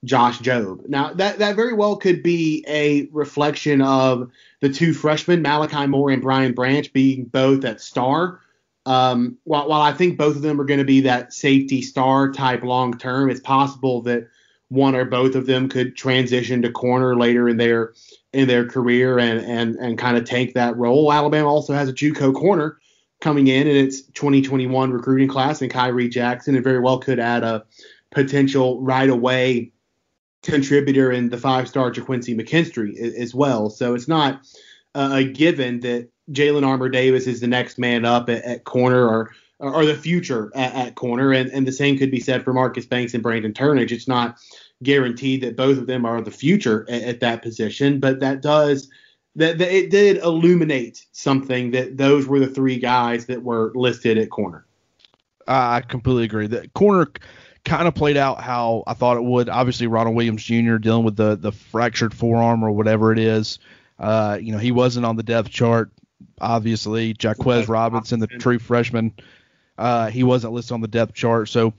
Josh Jobe. Now that that very well could be a reflection of the two freshmen, Malachi Moore and Brian Branch, being both at star. Um, while, while I think both of them are going to be that safety star type long term, it's possible that one or both of them could transition to corner later in their in their career and and and kind of take that role. Alabama also has a JUCO corner coming in in its 2021 recruiting class, and Kyrie Jackson, and very well could add a potential right away contributor in the five star JaQuincy McKinstry as well. So it's not a given that Jalen Armour Davis is the next man up at, at corner or or the future at, at, corner, and, and the same could be said for Marcus Banks and Brandon Turnage. It's not guaranteed that both of them are the future at, at that position, but that does that, that it did illuminate something that those were the three guys that were listed at corner. I completely agree. That corner kind of played out how I thought it would. Obviously, Ronald Williams Jr. dealing with the the fractured forearm or whatever it is. Uh, you know, he wasn't on the depth chart. Obviously, Jaquez Robinson, the true freshman, uh, he wasn't listed on the depth chart. So,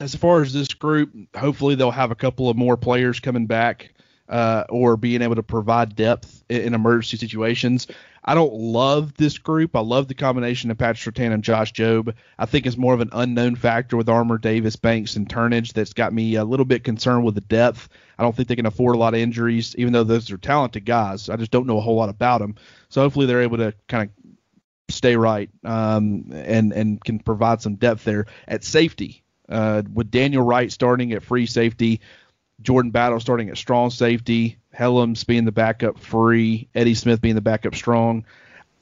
as far as this group, hopefully they'll have a couple of more players coming back uh, or being able to provide depth in, in, emergency situations. I don't love this group. I love the combination of Patrick Surtain and Josh Jobe. I think it's more of an unknown factor with Armour, Davis, Banks, and Turnage that's got me a little bit concerned with the depth. I don't think they can afford a lot of injuries, even though those are talented guys. I just don't know a whole lot about them. So hopefully they're able to kind of stay right um, and and can provide some depth there at safety. Uh, with Daniel Wright starting at free safety, Jordan Battle starting at strong safety, Hellams being the backup free, Eddie Smith being the backup strong.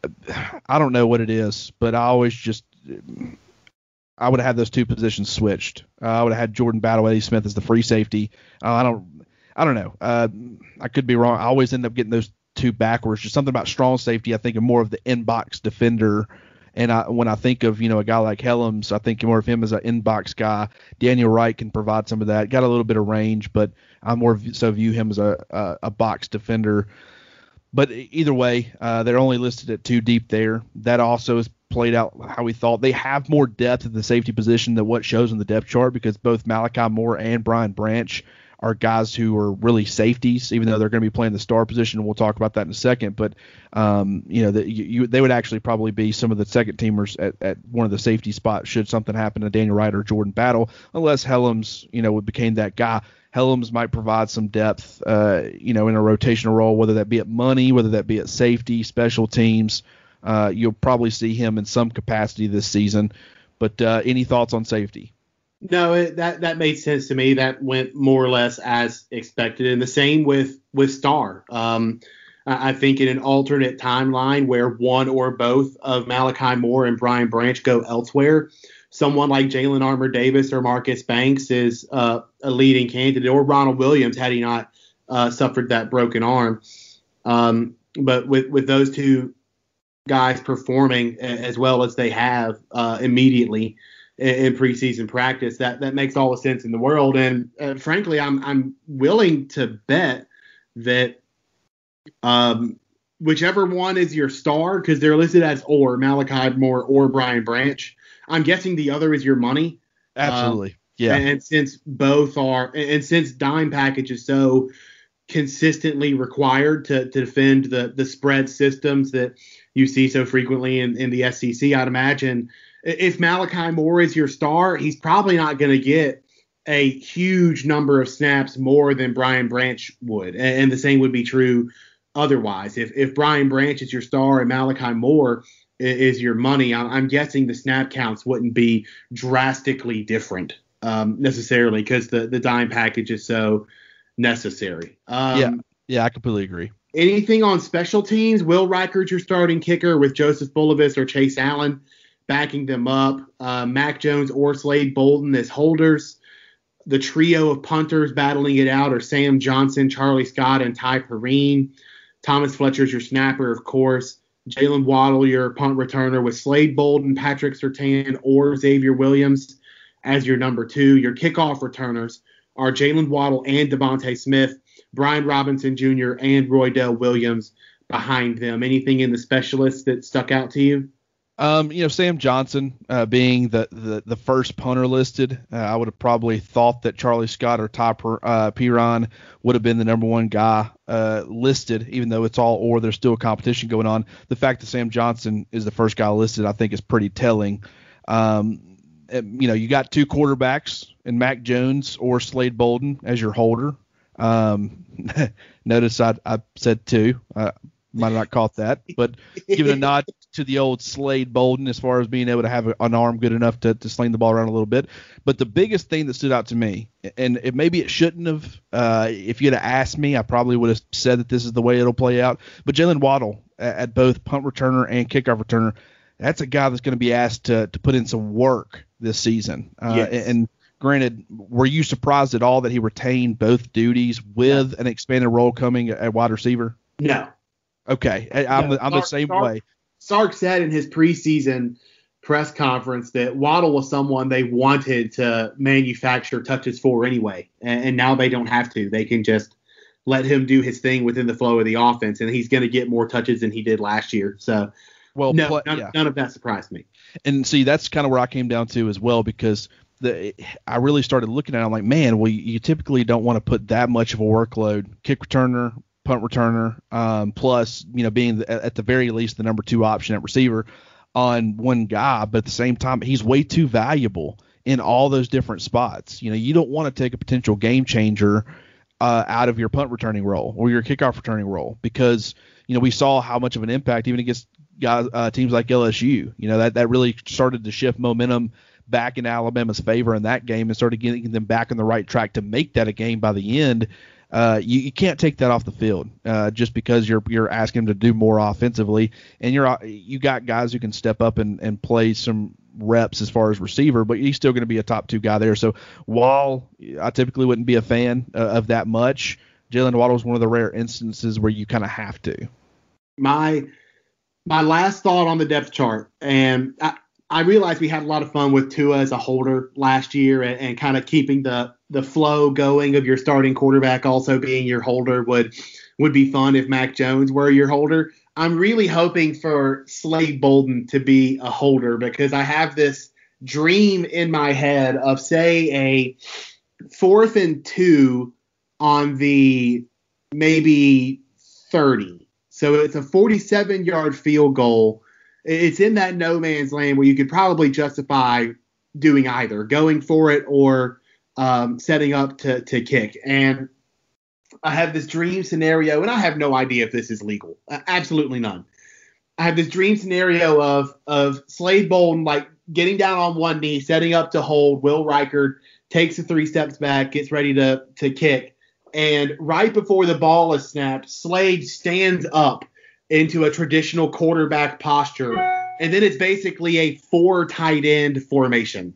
I don't know what it is, but I always just I would have had those two positions switched. Uh, I would have had Jordan Battle, Eddie Smith as the free safety. Uh, I don't I don't know. Uh, I could be wrong. I always end up getting those two backwards. Just something about strong safety. I think of more of the inbox defender. And I, when I think of you know a guy like Hellams, I think more of him as an inbox guy. Daniel Wright can provide some of that. Got a little bit of range, but I more so view him as a a, a box defender. But either way, uh, they're only listed at two deep there. That also is played out how we thought. They have more depth at the safety position than what shows in the depth chart because both Malachi Moore and Brian Branch are guys who are really safeties, even though they're going to be playing the star position. We'll talk about that in a second. But um, you know, the, you, they would actually probably be some of the second teamers at, at one of the safety spots should something happen to Daniel Wright or Jordan Battle, unless Hellams, you know, became that guy. Hellams might provide some depth, uh, you know, in a rotational role, whether that be at money, whether that be at safety, special teams. Uh, you'll probably see him in some capacity this season. But uh, any thoughts on safety? No, it, that that made sense to me. That went more or less as expected, and the same with with Star. Um, I think in an alternate timeline where one or both of Malachi Moore and Brian Branch go elsewhere, someone like Jalen Armour Davis or Marcus Banks is uh, a leading candidate, or Ronald Williams had he not uh, suffered that broken arm. Um, but with with those two guys performing as well as they have uh, immediately in, in, preseason practice, that that makes all the sense in the world. And uh, frankly, I'm I'm willing to bet that um, whichever one is your star, because they're listed as or Malachi Moore or Brian Branch. I'm guessing the other is your money. Absolutely. Um, yeah. And since both are, and since dime package is so consistently required to, to defend the the spread systems that you see so frequently in, in the SEC, I'd imagine if Malachi Moore is your star, he's probably not going to get a huge number of snaps more than Brian Branch would, and, and the same would be true otherwise. If if Brian Branch is your star and Malachi Moore is your money, I'm guessing the snap counts wouldn't be drastically different um, necessarily because the the dime package is so necessary. Um, yeah, yeah, I completely agree. Anything on special teams? Will Reichard's your starting kicker with Joseph Bulovas or Chase Allen backing them up. Uh, Mac Jones or Slade Bolden as holders. The trio of punters battling it out are Sam Johnson, Charlie Scott, and Ty Perine. Thomas Fletcher's your snapper, of course. Jaylen Waddle, your punt returner, with Slade Bolden, Patrick Surtain, or Xavier Williams as your number two. Your kickoff returners are Jaylen Waddle and DeVonta Smith, Brian Robinson Jr., and Roydell Williams behind them. Anything in the specialists that stuck out to you? Um, you know, Sam Johnson uh, being the, the, the first punter listed, uh, I would have probably thought that Charlie Scott or Ty uh, Perine would have been the number one guy uh, listed, even though it's all or there's still a competition going on. The fact that Sam Johnson is the first guy listed, I think, is pretty telling. Um, you know, you got two quarterbacks in Mac Jones or Slade Bolden as your holder. Um, notice I, I said two. Uh, might have not caught that, but giving a nod to the old Slade Bolden as far as being able to have an arm good enough to, to sling the ball around a little bit. But the biggest thing that stood out to me, and it, maybe it shouldn't have, uh, if you'd have asked me, I probably would have said that this is the way it'll play out. But Jaylen Waddle at, at both punt returner and kickoff returner, that's a guy that's going to be asked to, to put in some work this season. Uh, yes. And granted, were you surprised at all that he retained both duties with an expanded role coming at wide receiver? No. Okay, I'm, no, the, I'm the same way. Sark said in his preseason press conference that Waddle was someone they wanted to manufacture touches for anyway, and, and now they don't have to. They can just let him do his thing within the flow of the offense, and he's going to get more touches than he did last year. So, well, no, none, yeah. none of that surprised me. And see, that's kind of where I came down to as well because the I really started looking at it. I'm like, man, well, you typically don't want to put that much of a workload. Kick returner, punt returner, um, plus you know being the, at the very least the number two option at receiver on one guy, but at the same time he's way too valuable in all those different spots. You know, you don't want to take a potential game changer uh, out of your punt returning role or your kickoff returning role because you know we saw how much of an impact even against guys uh, teams like LSU. You know that that really started to shift momentum back in Alabama's favor in that game and started getting them back on the right track to make that a game by the end uh, you, you can't take that off the field uh, just because you're you're asking them to do more offensively, and you're you got guys who can step up and, and play some reps as far as receiver, but he's still going to be a top two guy there. So while I typically wouldn't be a fan uh, of that much, Jaylen Waddle is one of the rare instances where you kind of have to. My my last thought on the depth chart, and I, I realized we had a lot of fun with Tua as a holder last year and, and kind of keeping the the flow going of your starting quarterback also being your holder would would be fun if Mac Jones were your holder. I'm really hoping for Slade Bolden to be a holder because I have this dream in my head of say a fourth and two on the maybe 30. So it's a 47 yard field goal. It's in that no man's land where you could probably justify doing either, going for it or um, setting up to, to kick. And I have this dream scenario, and I have no idea if this is legal. Absolutely none. I have this dream scenario of of Slade Bolden like getting down on one knee, setting up to hold. Will Reichard takes the three steps back, gets ready to to kick, and right before the ball is snapped, Slade stands up into a traditional quarterback posture, and then it's basically a four tight end formation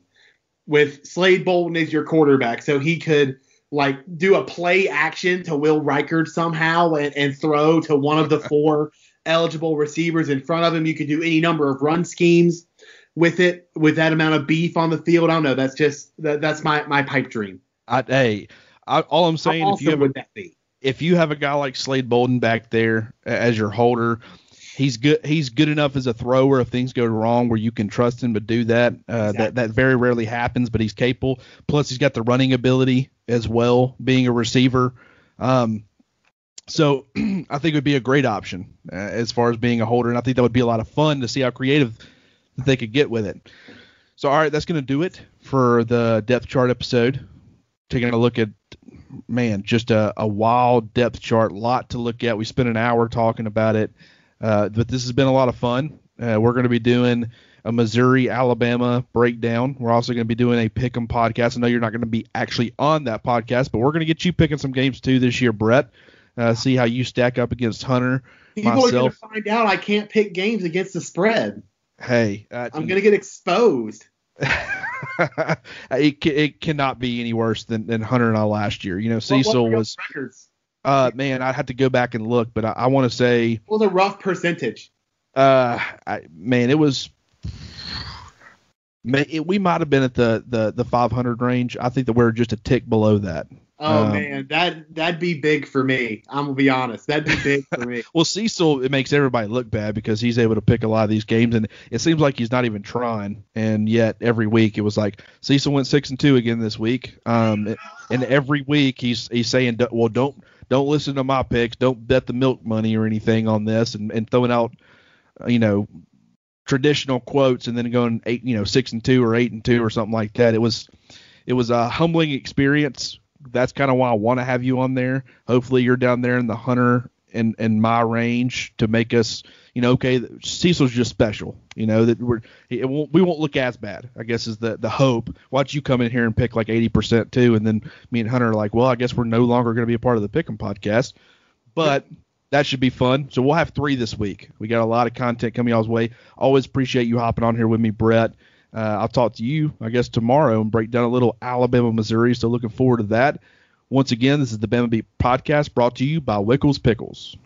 with Slade Bolden as your quarterback, so he could like do a play action to Will Reichard somehow and, and throw to one of the four eligible receivers in front of him. You could do any number of run schemes with it with that amount of beef on the field. I don't know. That's just that, that's my my pipe dream. I, hey, I, all I'm saying, How if you have awesome a, if you have a guy like Slade Bolden back there as your holder, he's good. He's good enough as a thrower if things go wrong where you can trust him to do that. Uh, Exactly. That that very rarely happens, but he's capable. Plus, he's got the running ability as well, being a receiver. Um, so I think it would be a great option uh, as far as being a holder, and I think that would be a lot of fun to see how creative that they could get with it. So all right, that's going to do it for the depth chart episode. Taking a look at man, just a, a wild depth chart, lot to look at. We spent an hour talking about it, uh, but this has been a lot of fun. Uh, we're going to be doing a Missouri Alabama breakdown. We're also going to be doing a pick'em podcast. I know you're not going to be actually on that podcast, but we're going to get you picking some games too this year, Brett. Uh, see how you stack up against Hunter. People are going to myself- find out I can't pick games against the spread. Hey, uh, I'm going to get exposed. it, it cannot be any worse than, than Hunter and I last year. You know, Cecil your was, records. Uh, man, I'd have to go back and look, but I, I want to say, What was a rough percentage? uh, I, man, it was, man, it, we might have been at the, the, the 500 range. I think that we're just a tick below that. Oh Um, man, that that'd be big for me. I'm gonna be honest. That'd be big for me. Well, Cecil, it makes everybody look bad because he's able to pick a lot of these games, and it seems like he's not even trying. And yet, every week it was like Cecil went six and two again this week. Um, and every week he's he's saying, well, don't don't listen to my picks, don't bet the milk money or anything on this, and and throwing out, uh, you know, traditional quotes, and then going eight, you know, six and two or eight and two or something like that. It was it was a humbling experience. That's kind of why I want to have you on there. Hopefully, you're down there in the hunter and and my range to make us, you know, okay, Cecil's just special. You know that we're won't, we won't look as bad. I guess is the the hope. Watch you come in here and pick like 80% too, and then me and Hunter are like, well, I guess we're no longer going to be a part of the Pick'em podcast, but. That should be fun. So we'll have three this week. We got a lot of content coming y'all's way. Always appreciate you hopping on here with me, Brett. Uh, I'll talk to you, I guess, tomorrow and break down a little Alabama, Missouri. So looking forward to that. Once again, this is the Bama Beat podcast brought to you by Wickles Pickles.